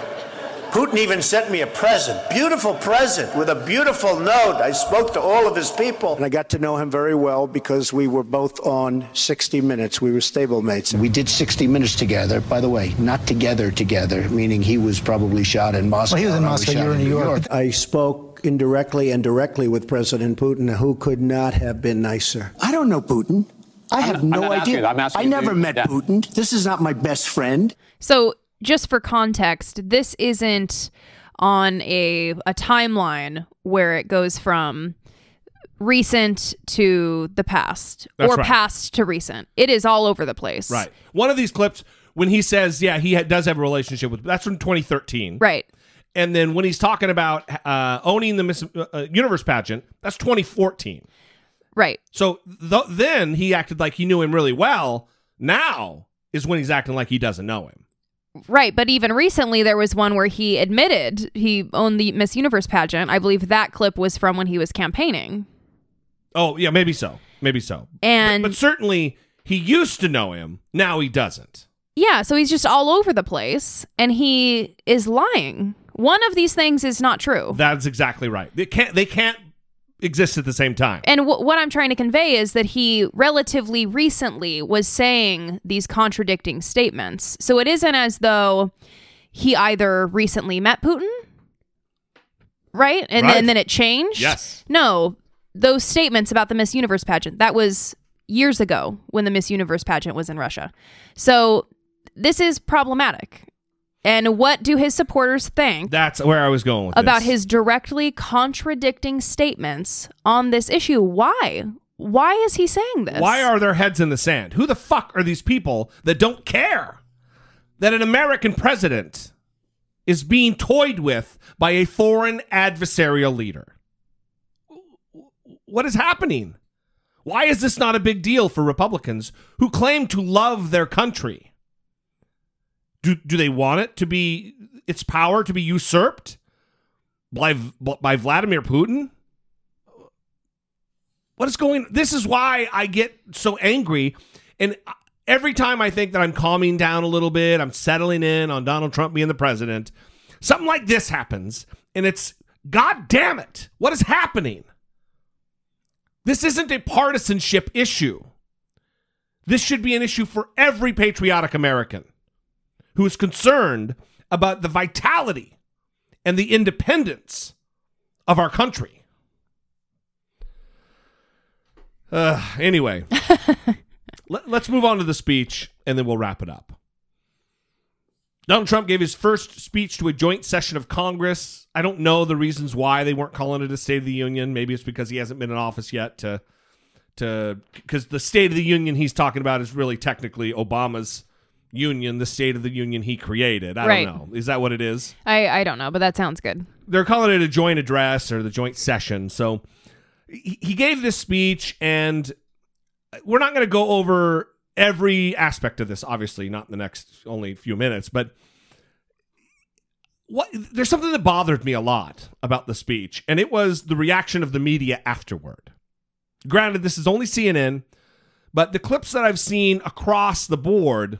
Putin even sent me a present, beautiful present with a beautiful note. I spoke to all of his people. And I got to know him very well because we were both on 60 Minutes. We were stablemates. We did 60 Minutes together. By the way, not together together, meaning he was probably shot in Moscow. Well, he was in I Moscow, you were in New York. I spoke indirectly and directly with President Putin, who could not have been nicer. I don't know Putin. I I'm have not- I'm no not idea. you. I'm asking I never dude. met Yeah. Putin. This is not my best friend. So, just for context, this isn't on a a timeline where it goes from recent to the past That's or right. past to recent. It is all over the place. Right. One of these clips when he says, "Yeah, he ha- does have a relationship with," that's from 2013. Right. And then when he's talking about uh, owning the Miss uh, uh, Universe pageant, that's 2014. Right. So th- then he acted like he knew him really well. Now is when he's acting like he doesn't know him. Right, but even recently there was one where he admitted he owned the Miss Universe pageant. I believe that clip was from when he was campaigning. Oh yeah, maybe so, maybe so. And But certainly he used to know him. Now he doesn't. yeah, so he's just all over the place and he is lying. One of these things is not true. That's exactly right. They can't. They can't exist at the same time. And wh- what I'm trying to convey is that he relatively recently was saying these contradicting statements. So it isn't as though he either recently met Putin, right? And, Right. then, then it changed? Yes. No, those statements about the Miss Universe pageant, that was years ago when the Miss Universe pageant was in Russia. So this is problematic. And what do his supporters think? That's where I was going with about this. his directly contradicting statements on this issue. Why? Why is he saying this? Why are their heads in the sand? Who the fuck are these people that don't care that an American president is being toyed with by a foreign adversarial leader? What is happening? Why is this not a big deal for Republicans who claim to love their country? Do, do they want it to be its power to be usurped by by Vladimir Putin? What is going This is why I get so angry and every time I think that I'm calming down a little bit, I'm settling in on Donald Trump being the president, something like this happens and it's god damn it. What is happening? This isn't a partisanship issue. This should be an issue for every patriotic American who is concerned about the vitality and the independence of our country. Uh, anyway, let, us move on to the speech and then we'll wrap it up. Donald Trump gave his first speech to a joint session of Congress. I don't know the reasons why they weren't calling it a State of the Union. Maybe it's because he hasn't been in office yet to to because the State of the Union he's talking about is really technically Obama's union, the State of the Union he created. I Right. don't know. Is that what it is? I, I don't know, but that sounds good. they're calling it a joint address or the joint session. So he he gave this speech, and we're not going to go over every aspect of this. Obviously, not in the next only few minutes, but what there's something that bothered me a lot about the speech, and it was the reaction of the media afterward. Granted, this is only CNN, but the clips that I've seen across the board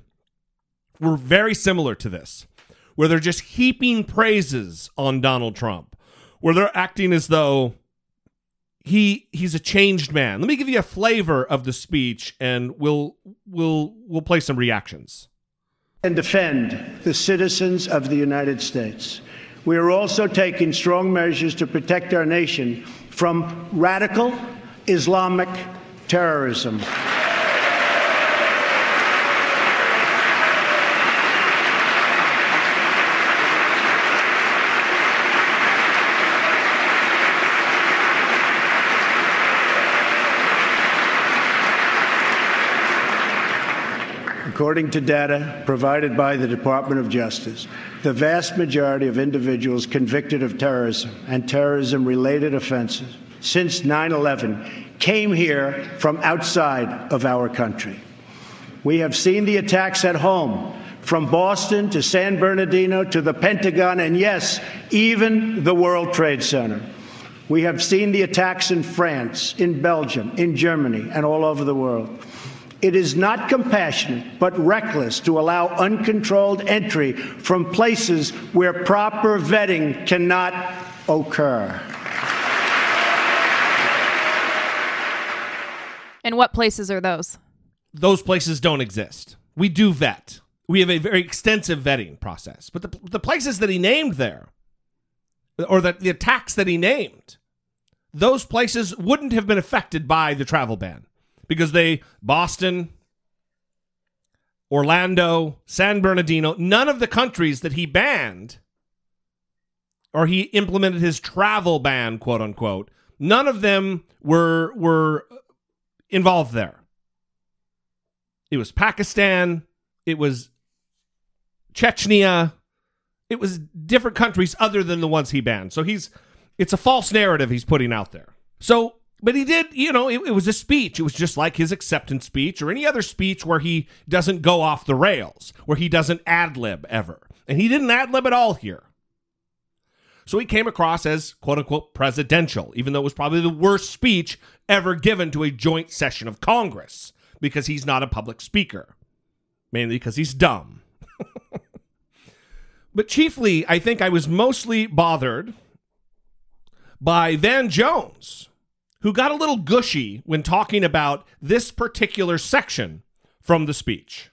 were very similar to this, where they're just heaping praises on Donald Trump, where they're acting as though he he's a changed man. Let me give you a flavor of the speech, and we'll we'll we'll play some reactions. and defend the citizens of the United States. We are also taking strong measures to protect our nation from radical Islamic terrorism. According to data provided by the Department of Justice, the vast majority of individuals convicted of terrorism and terrorism related offenses since 9 11 came here from outside of our country. We have seen the attacks at home, from Boston to San Bernardino to the Pentagon, and yes, even the World Trade Center. We have seen the attacks in France, in Belgium, in Germany, and all over the world. It is not compassionate, but reckless to allow uncontrolled entry from places where proper vetting cannot occur. And what places are those? Those places don't exist. We do vet. We have a very extensive vetting process. But the, the places that he named there, or the, the attacks that he named, those places wouldn't have been affected by the travel ban because they, Boston, Orlando, San Bernardino, none of the countries that he banned or he implemented his travel ban, quote unquote, none of them were were involved there. It was Pakistan, it was Chechnya, it was different countries other than the ones he banned. So he's it's a false narrative he's putting out there. So, but he did, you know, it, it was a speech. It was just like his acceptance speech or any other speech where he doesn't go off the rails, where he doesn't ad lib ever. And he didn't ad lib at all here. So he came across as quote unquote presidential, even though it was probably the worst speech ever given to a joint session of Congress because he's not a public speaker, mainly because he's dumb. but chiefly, I think I was mostly bothered by Van Jones, who got a little gushy when talking about this particular section from the speech.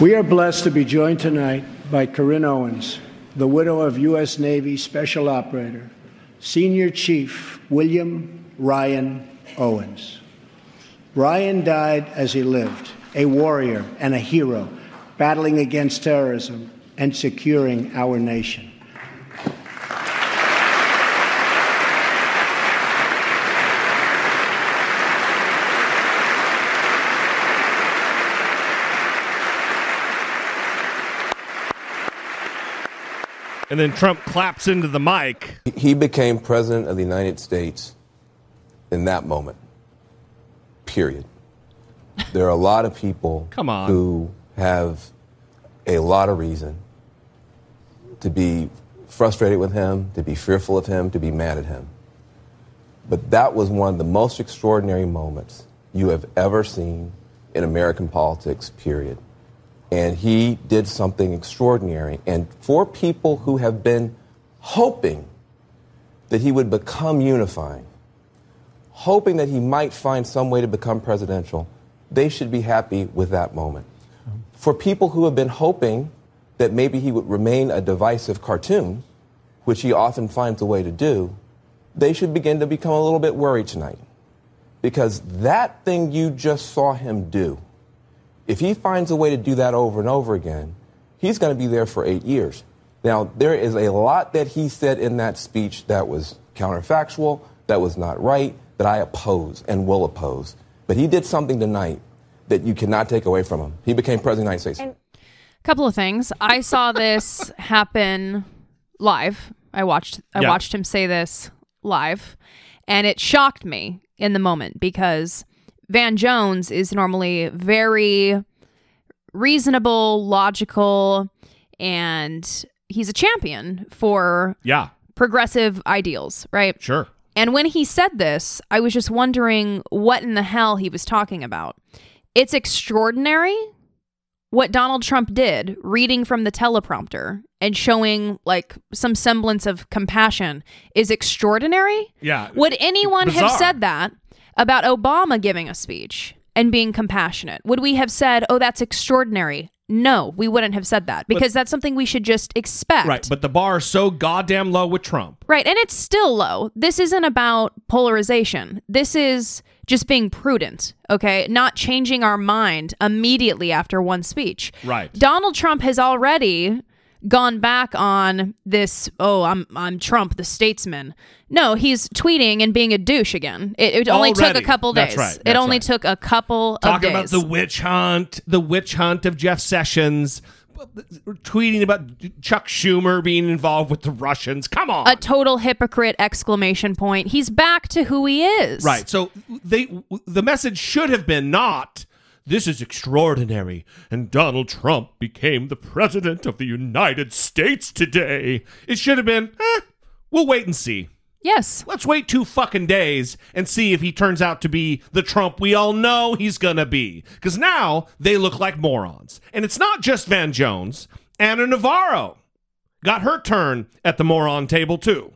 We are blessed to be joined tonight by Carryn Owens, the widow of U.S. Navy Special Operator, Senior Chief William Ryan Owens. Ryan died as he lived, a warrior and a hero, battling against terrorism and securing our nation. And then Trump claps into the mic. He became president of the United States in that moment. Period. There are a lot of people Come on. who have a lot of reason to be frustrated with him, to be fearful of him, to be mad at him. But that was one of the most extraordinary moments you have ever seen in American politics, period. And he did something extraordinary. And for people who have been hoping that he would become unifying, hoping that he might find some way to become presidential, they should be happy with that moment. For people who have been hoping that maybe he would remain a divisive cartoon, which he often finds a way to do, they should begin to become a little bit worried tonight. Because that thing you just saw him do, if he finds a way to do that over and over again, he's going to be there for eight years. Now, there is a lot that he said in that speech that was counterfactual, that was not right, that I oppose and will oppose. But he did something tonight that you cannot take away from him. He became president of the United States. Couple of things. I saw this happen live. I watched I Yeah. watched him say this live and it shocked me in the moment because Van Jones is normally very reasonable, logical, and he's a champion for Yeah, progressive ideals, right? sure. And when he said this, I was just wondering what in the hell he was talking about. It's extraordinary what Donald Trump did, reading from the teleprompter and showing like some semblance of compassion, is extraordinary. Yeah. Would anyone have said that about Obama giving a speech and being compassionate? Would we have said, oh, that's extraordinary? No, we wouldn't have said that because that's something we should just expect. Right, but the bar is so goddamn low with Trump. Right. And it's still low. This isn't about polarization. This is just being prudent, okay? Not changing our mind immediately after one speech. Right. Donald Trump has already gone back on this oh i'm i'm trump the statesman no he's tweeting and being a douche again it, it only took a couple That's days right. it only right. took a couple Talking of about the witch hunt, the witch hunt of Jeff Sessions, tweeting about Chuck Schumer being involved with the Russians. Come on. a total hypocrite exclamation point he's back to who he is Right. So they the message should have been not this is extraordinary and Donald Trump became the president of the United States today. It should have been, eh, we'll wait and see. yes Let's wait two fucking days and see if he turns out to be the Trump we all know he's gonna be. Because now they look like morons. And it's not just Van Jones. Ana Navarro got her turn at the moron table too.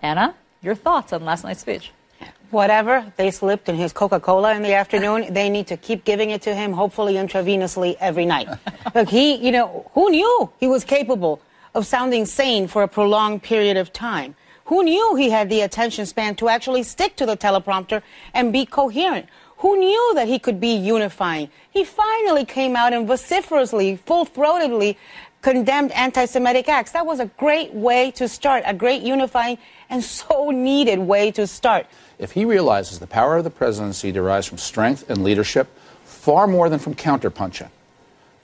Ana, your thoughts on last night's speech? Whatever they slipped in his Coca Cola in the afternoon, they need to keep giving it to him, hopefully intravenously every night. Look, he, you know, who knew he was capable of sounding sane for a prolonged period of time? Who knew he had the attention span to actually stick to the teleprompter and be coherent? Who knew that he could be unifying? He finally came out and vociferously, full throatedly condemned anti Semitic acts. That was a great way to start, a great unifying and so needed way to start. If he realizes the power of the presidency derives from strength and leadership far more than from counterpunching,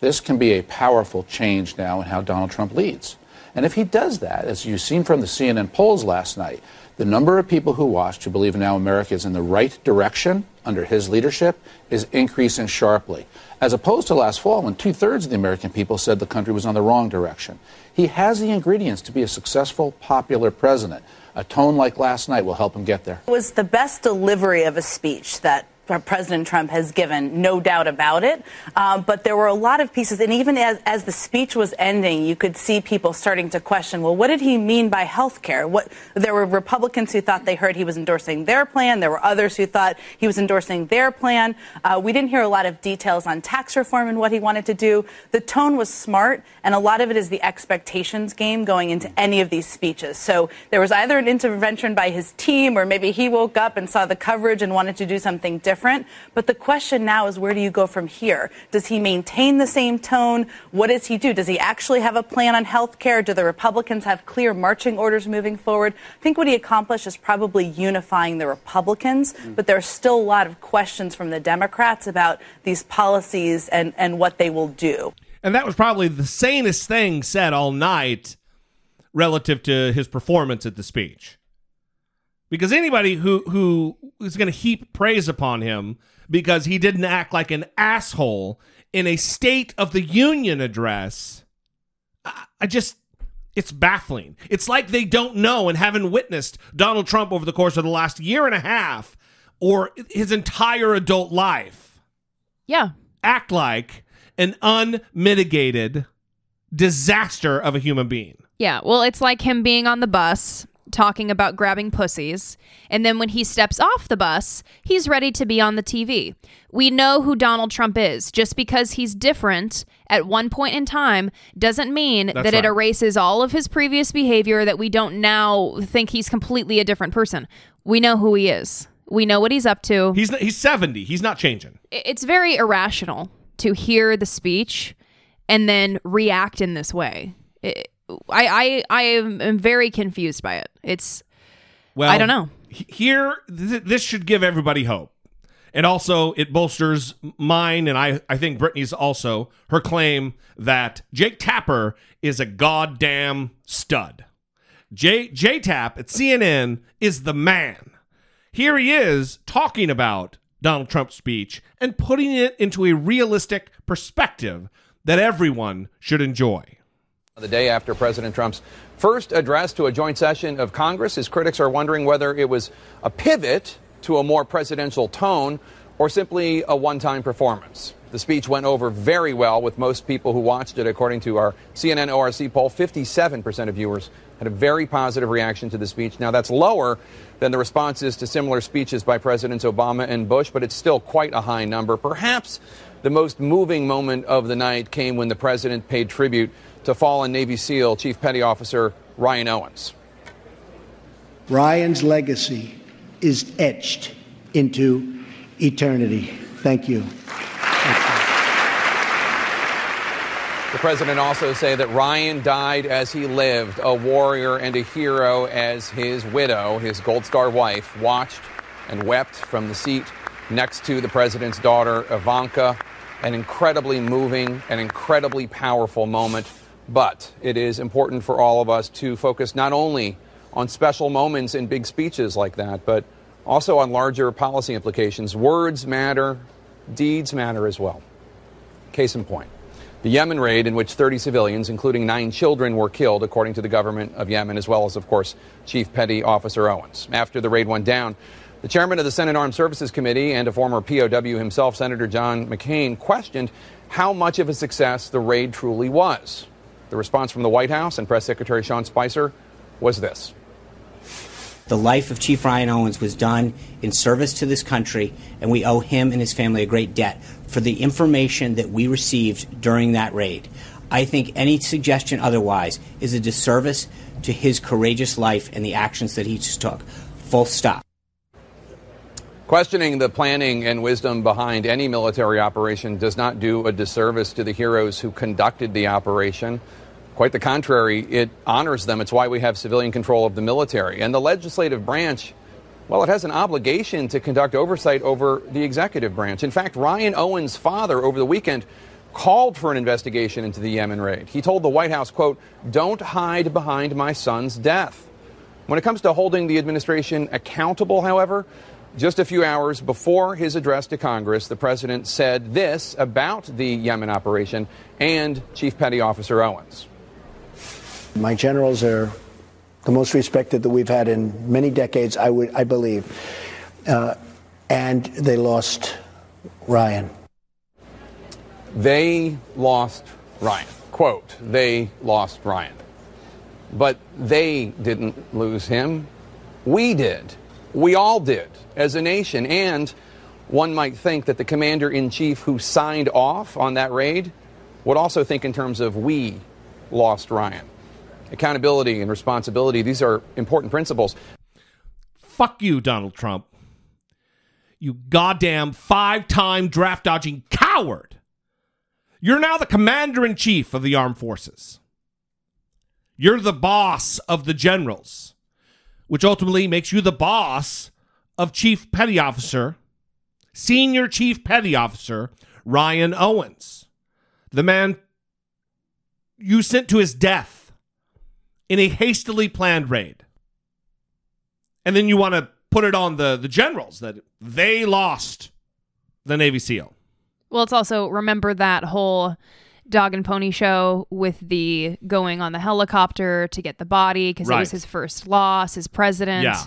this can be a powerful change now in how Donald Trump leads. And if he does that, as you've seen from the CNN polls last night, the number of people who watched who believe now America is in the right direction under his leadership is increasing sharply, as opposed to last fall when two thirds of the American people said the country was on the wrong direction. He has the ingredients to be a successful, popular president. A tone like last night will help him get there. It was the best delivery of a speech that President Trump has given, no doubt about it. Um, but there were a lot of pieces, and even as, as the speech was ending, you could see people starting to question, well, what did he mean by health care? There were Republicans who thought they heard he was endorsing their plan. There were others who thought he was endorsing their plan. Uh, we didn't hear a lot of details on tax reform and what he wanted to do. The tone was smart, and a lot of it is the expectations game going into any of these speeches. So there was either an intervention by his team, or maybe he woke up and saw the coverage and wanted to do something different. But the question now is where do you go from here? Does he maintain the same tone? What does he do? Does he actually have a plan on health care? Do the Republicans have clear marching orders moving forward? I think what he accomplished is probably unifying the Republicans, mm. but there are still a lot of questions from the Democrats about these policies and, and what they will do. And that was probably the sanest thing said all night relative to his performance at the speech. Because anybody who who is going to heap praise upon him because he didn't act like an asshole in a State of the Union address, I, I just it's baffling. It's like they don't know and haven't witnessed Donald Trump over the course of the last year and a half or his entire adult life yeah act like an unmitigated disaster of a human being. Yeah, well, it's like him being on the bus talking about grabbing pussies, and then when he steps off the bus, he's ready to be on the TV. We know who Donald Trump is. Just because he's different at one point in time doesn't mean That's that it erases all of his previous behavior that we don't now think he's completely a different person. We know who he is. We know what he's up to. He's not, he's 70. He's not changing. It's very irrational to hear the speech and then react in this way. I I I, I am, am very confused by it. It's Well, I don't know. Here, th- this should give everybody hope. And also, it bolsters mine, and I, I think Brittany's also, her claim that Jake Tapper is a goddamn stud. J, J Tap at CNN is the man. Here he is talking about Donald Trump's speech and putting it into a realistic perspective that everyone should enjoy. The day after President Trump's first address to a joint session of Congress, his critics are wondering whether it was a pivot to a more presidential tone or simply a one time performance. The speech went over very well with most people who watched it, according to our CNN ORC poll. 57% of viewers had a very positive reaction to the speech. Now, that's lower than the responses to similar speeches by Presidents Obama and Bush, but it's still quite a high number. Perhaps the most moving moment of the night came when the president paid tribute to fallen Navy SEAL Chief Petty Officer Ryan Owens. Ryan's legacy is etched into eternity. Thank you. The president also said that Ryan died as he lived, a warrior and a hero as his widow, his Gold Star wife, watched and wept from the seat next to the president's daughter, Ivanka. An incredibly moving and incredibly powerful moment. But it is important for all of us to focus not only on special moments in big speeches like that, but also on larger policy implications. Words matter, deeds matter as well. Case in point. The Yemen raid, in which 30 civilians, including nine children, were killed, according to the government of Yemen, as well as, of course, Chief Petty Officer Owens. After the raid went down, the chairman of the Senate Armed Services Committee and a former POW himself, Senator John McCain, questioned how much of a success the raid truly was. The response from the White House and Press Secretary Sean Spicer was this. The life of Chief Ryan Owens was done in service to this country, and we owe him and his family a great debt for the information that we received during that raid. I think any suggestion otherwise is a disservice to his courageous life and the actions that he just took. Full stop. Questioning the planning and wisdom behind any military operation does not do a disservice to the heroes who conducted the operation. Quite the contrary, it honors them. It's why we have civilian control of the military. And the legislative branch, well, it has an obligation to conduct oversight over the executive branch. In fact, Ryan Owens' father over the weekend called for an investigation into the Yemen raid. He told the White House, quote, "Don't hide behind my son's death." When it comes to holding the administration accountable, however, just a few hours before his address to Congress, the president said this about the Yemen operation and Chief Petty Officer Owens. My generals are the most respected that we've had in many decades, I, would, I believe. Uh, and they lost Ryan. They lost Ryan. Quote, they lost Ryan. But they didn't lose him. We did. We all did as a nation. And one might think that the commander in chief who signed off on that raid would also think in terms of we lost Ryan accountability and responsibility. These are important principles. Fuck you, Donald Trump. You goddamn five time draft dodging coward. You're now the commander in chief of the armed forces. You're the boss of the generals, which ultimately makes you the boss of Chief Petty Officer, Senior Chief Petty Officer Ryan Owens, the man you sent to his death in a hastily planned raid. And then you want to put it on the, the generals that they lost the Navy SEAL. Well, it's also remember that whole dog and pony show with the going on the helicopter to get the body because it was his first loss as president. Yeah.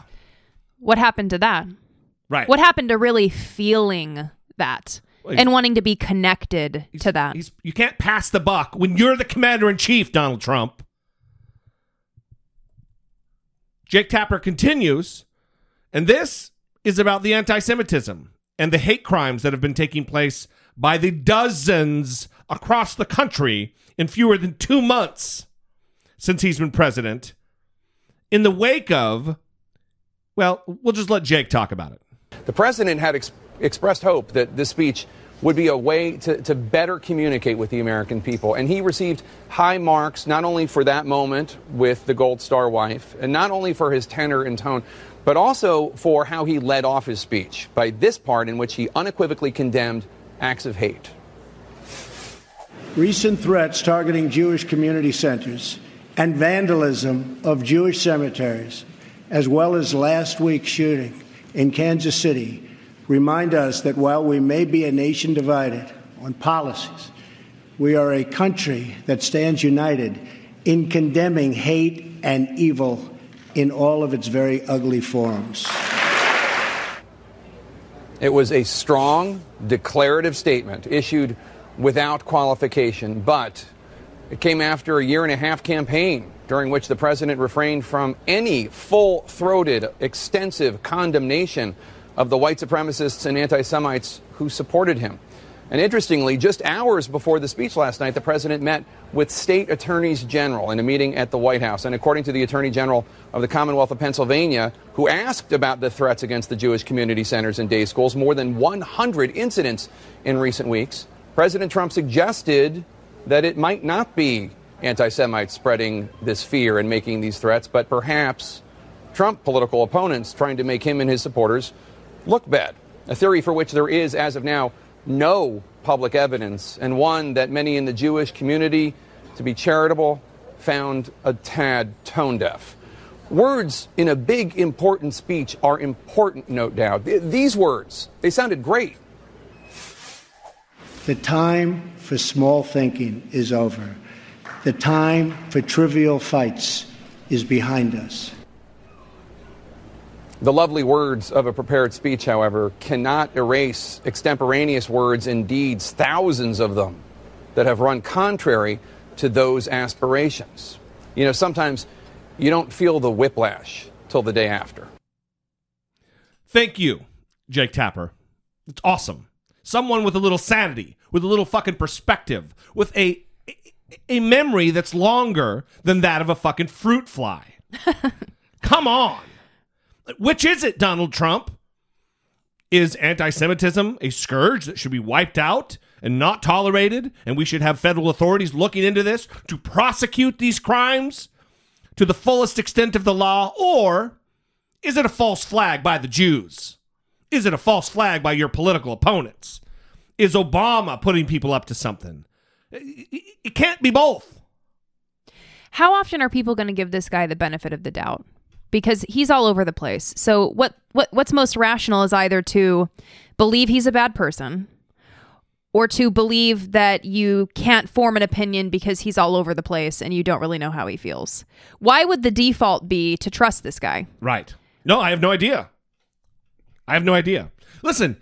What happened to that? Right. What happened to really feeling that Well, and wanting to be connected to that? You can't pass the buck when you're the commander in chief, Donald Trump. Jake Tapper continues, and this is about the anti Semitism and the hate crimes that have been taking place by the dozens across the country in fewer than two months since he's been president. In the wake of, well, we'll just let Jake talk about it. The president had ex- expressed hope that this speech would be a way to, to better communicate with the American people. And he received high marks not only for that moment with the Gold Star wife, and not only for his tenor and tone, but also for how he led off his speech by this part in which he unequivocally condemned acts of hate. Recent threats targeting Jewish community centers and vandalism of Jewish cemeteries, as well as last week's shooting in Kansas City, remind us that while we may be a nation divided on policies, we are a country that stands united in condemning hate and evil in all of its very ugly forms. It was a strong, declarative statement issued without qualification, but it came after a year and a half campaign during which the president refrained from any full throated, extensive condemnation of the white supremacists and anti Semites who supported him. And interestingly, just hours before the speech last night, the president met with state attorneys general in a meeting at the White House. And according to the attorney general of the Commonwealth of Pennsylvania, who asked about the threats against the Jewish community centers and day schools, more than 100 incidents in recent weeks, President Trump suggested that it might not be anti Semites spreading this fear and making these threats, but perhaps Trump political opponents trying to make him and his supporters look bad. A theory for which there is, as of now, no public evidence, and one that many in the Jewish community, to be charitable, found a tad tone deaf. Words in a big, important speech are important, no doubt. Th- These words, they sounded great. The time for small thinking is over. The time for trivial fights is behind us. The lovely words of a prepared speech, however, cannot erase extemporaneous words and deeds, thousands of them, that have run contrary to those aspirations. You know, sometimes you don't feel the whiplash till the day after. Thank you, Jake Tapper. It's awesome. Someone with a little sanity, with a little fucking perspective, with a a memory that's longer than that of a fucking fruit fly. Come on. Which is it, Donald Trump? Is anti Semitism a scourge that should be wiped out and not tolerated? And we should have federal authorities looking into this to prosecute these crimes to the fullest extent of the law? Or is it a false flag by the Jews? Is it a false flag by your political opponents? Is Obama putting people up to something? It can't be both. How often are people going to give this guy the benefit of the doubt? Because he's all over the place. So what what what's most rational is either to believe he's a bad person or to believe that you can't form an opinion because he's all over the place and you don't really know how he feels. Why would the default be to trust this guy? Right. No, I have no idea. I have no idea. Listen,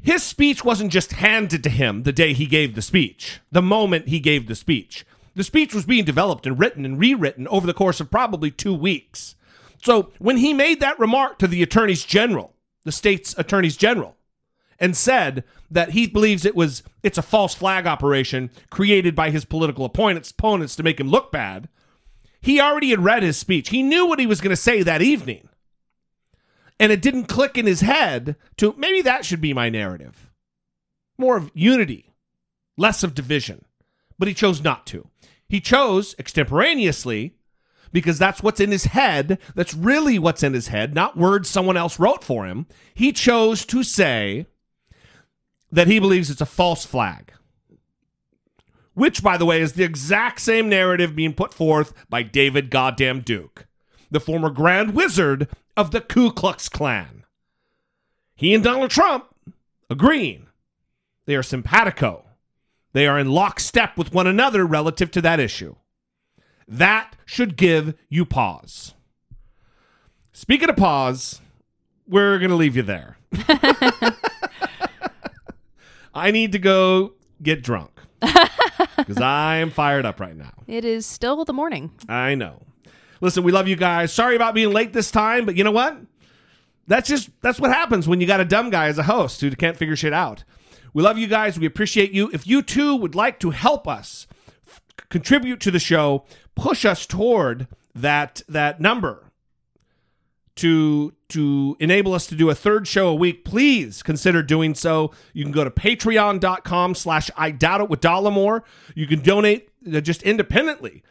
his speech wasn't just handed to him the day he gave the speech, the moment he gave the speech. The speech was being developed and written and rewritten over the course of probably two weeks. So when he made that remark to the attorneys general, the state's attorneys general, and said that he believes it was it's a false flag operation created by his political opponents opponents to make him look bad, he already had read his speech. He knew what he was going to say that evening. And it didn't click in his head to maybe that should be my narrative. More of unity, less of division. But he chose not to. He chose extemporaneously because that's what's in his head. That's really what's in his head, not words someone else wrote for him. He chose to say that he believes it's a false flag. Which, by the way, is the exact same narrative being put forth by David Goddamn Duke, the former Grand Wizard of the Ku Klux Klan. He and Donald Trump agreeing. They are simpatico. They are in lockstep with one another relative to that issue. That should give you pause. Speaking of pause, we're going to leave you there. I need to go get drunk because I am fired up right now. It is still the morning. I know. Listen, we love you guys. Sorry about being late this time, but you know what? That's just that's what happens when you got a dumb guy as a host who can't figure shit out. We love you guys. We appreciate you. If you too would like to help us f- contribute to the show, push us toward that that number to to enable us to do a third show a week, please consider doing so. You can go to patreon.com slash I doubt it with Dollemore. You can donate uh, just independently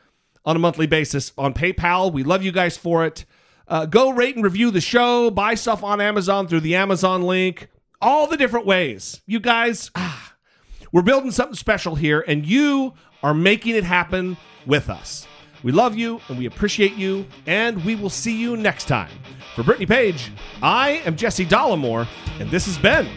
on a monthly basis on PayPal. We love you guys for it. Uh, go rate and review the show, buy stuff on Amazon through the Amazon link, all the different ways. You guys, ah, we're building something special here, and you are making it happen with us. We love you and we appreciate you, and we will see you next time. For Brittany Page, I am Jesse Dollemore, and this has been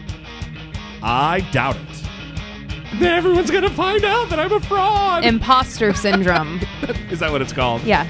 I Doubt It. Everyone's gonna find out that I'm a fraud. Imposter syndrome. Is that what it's called? Yeah.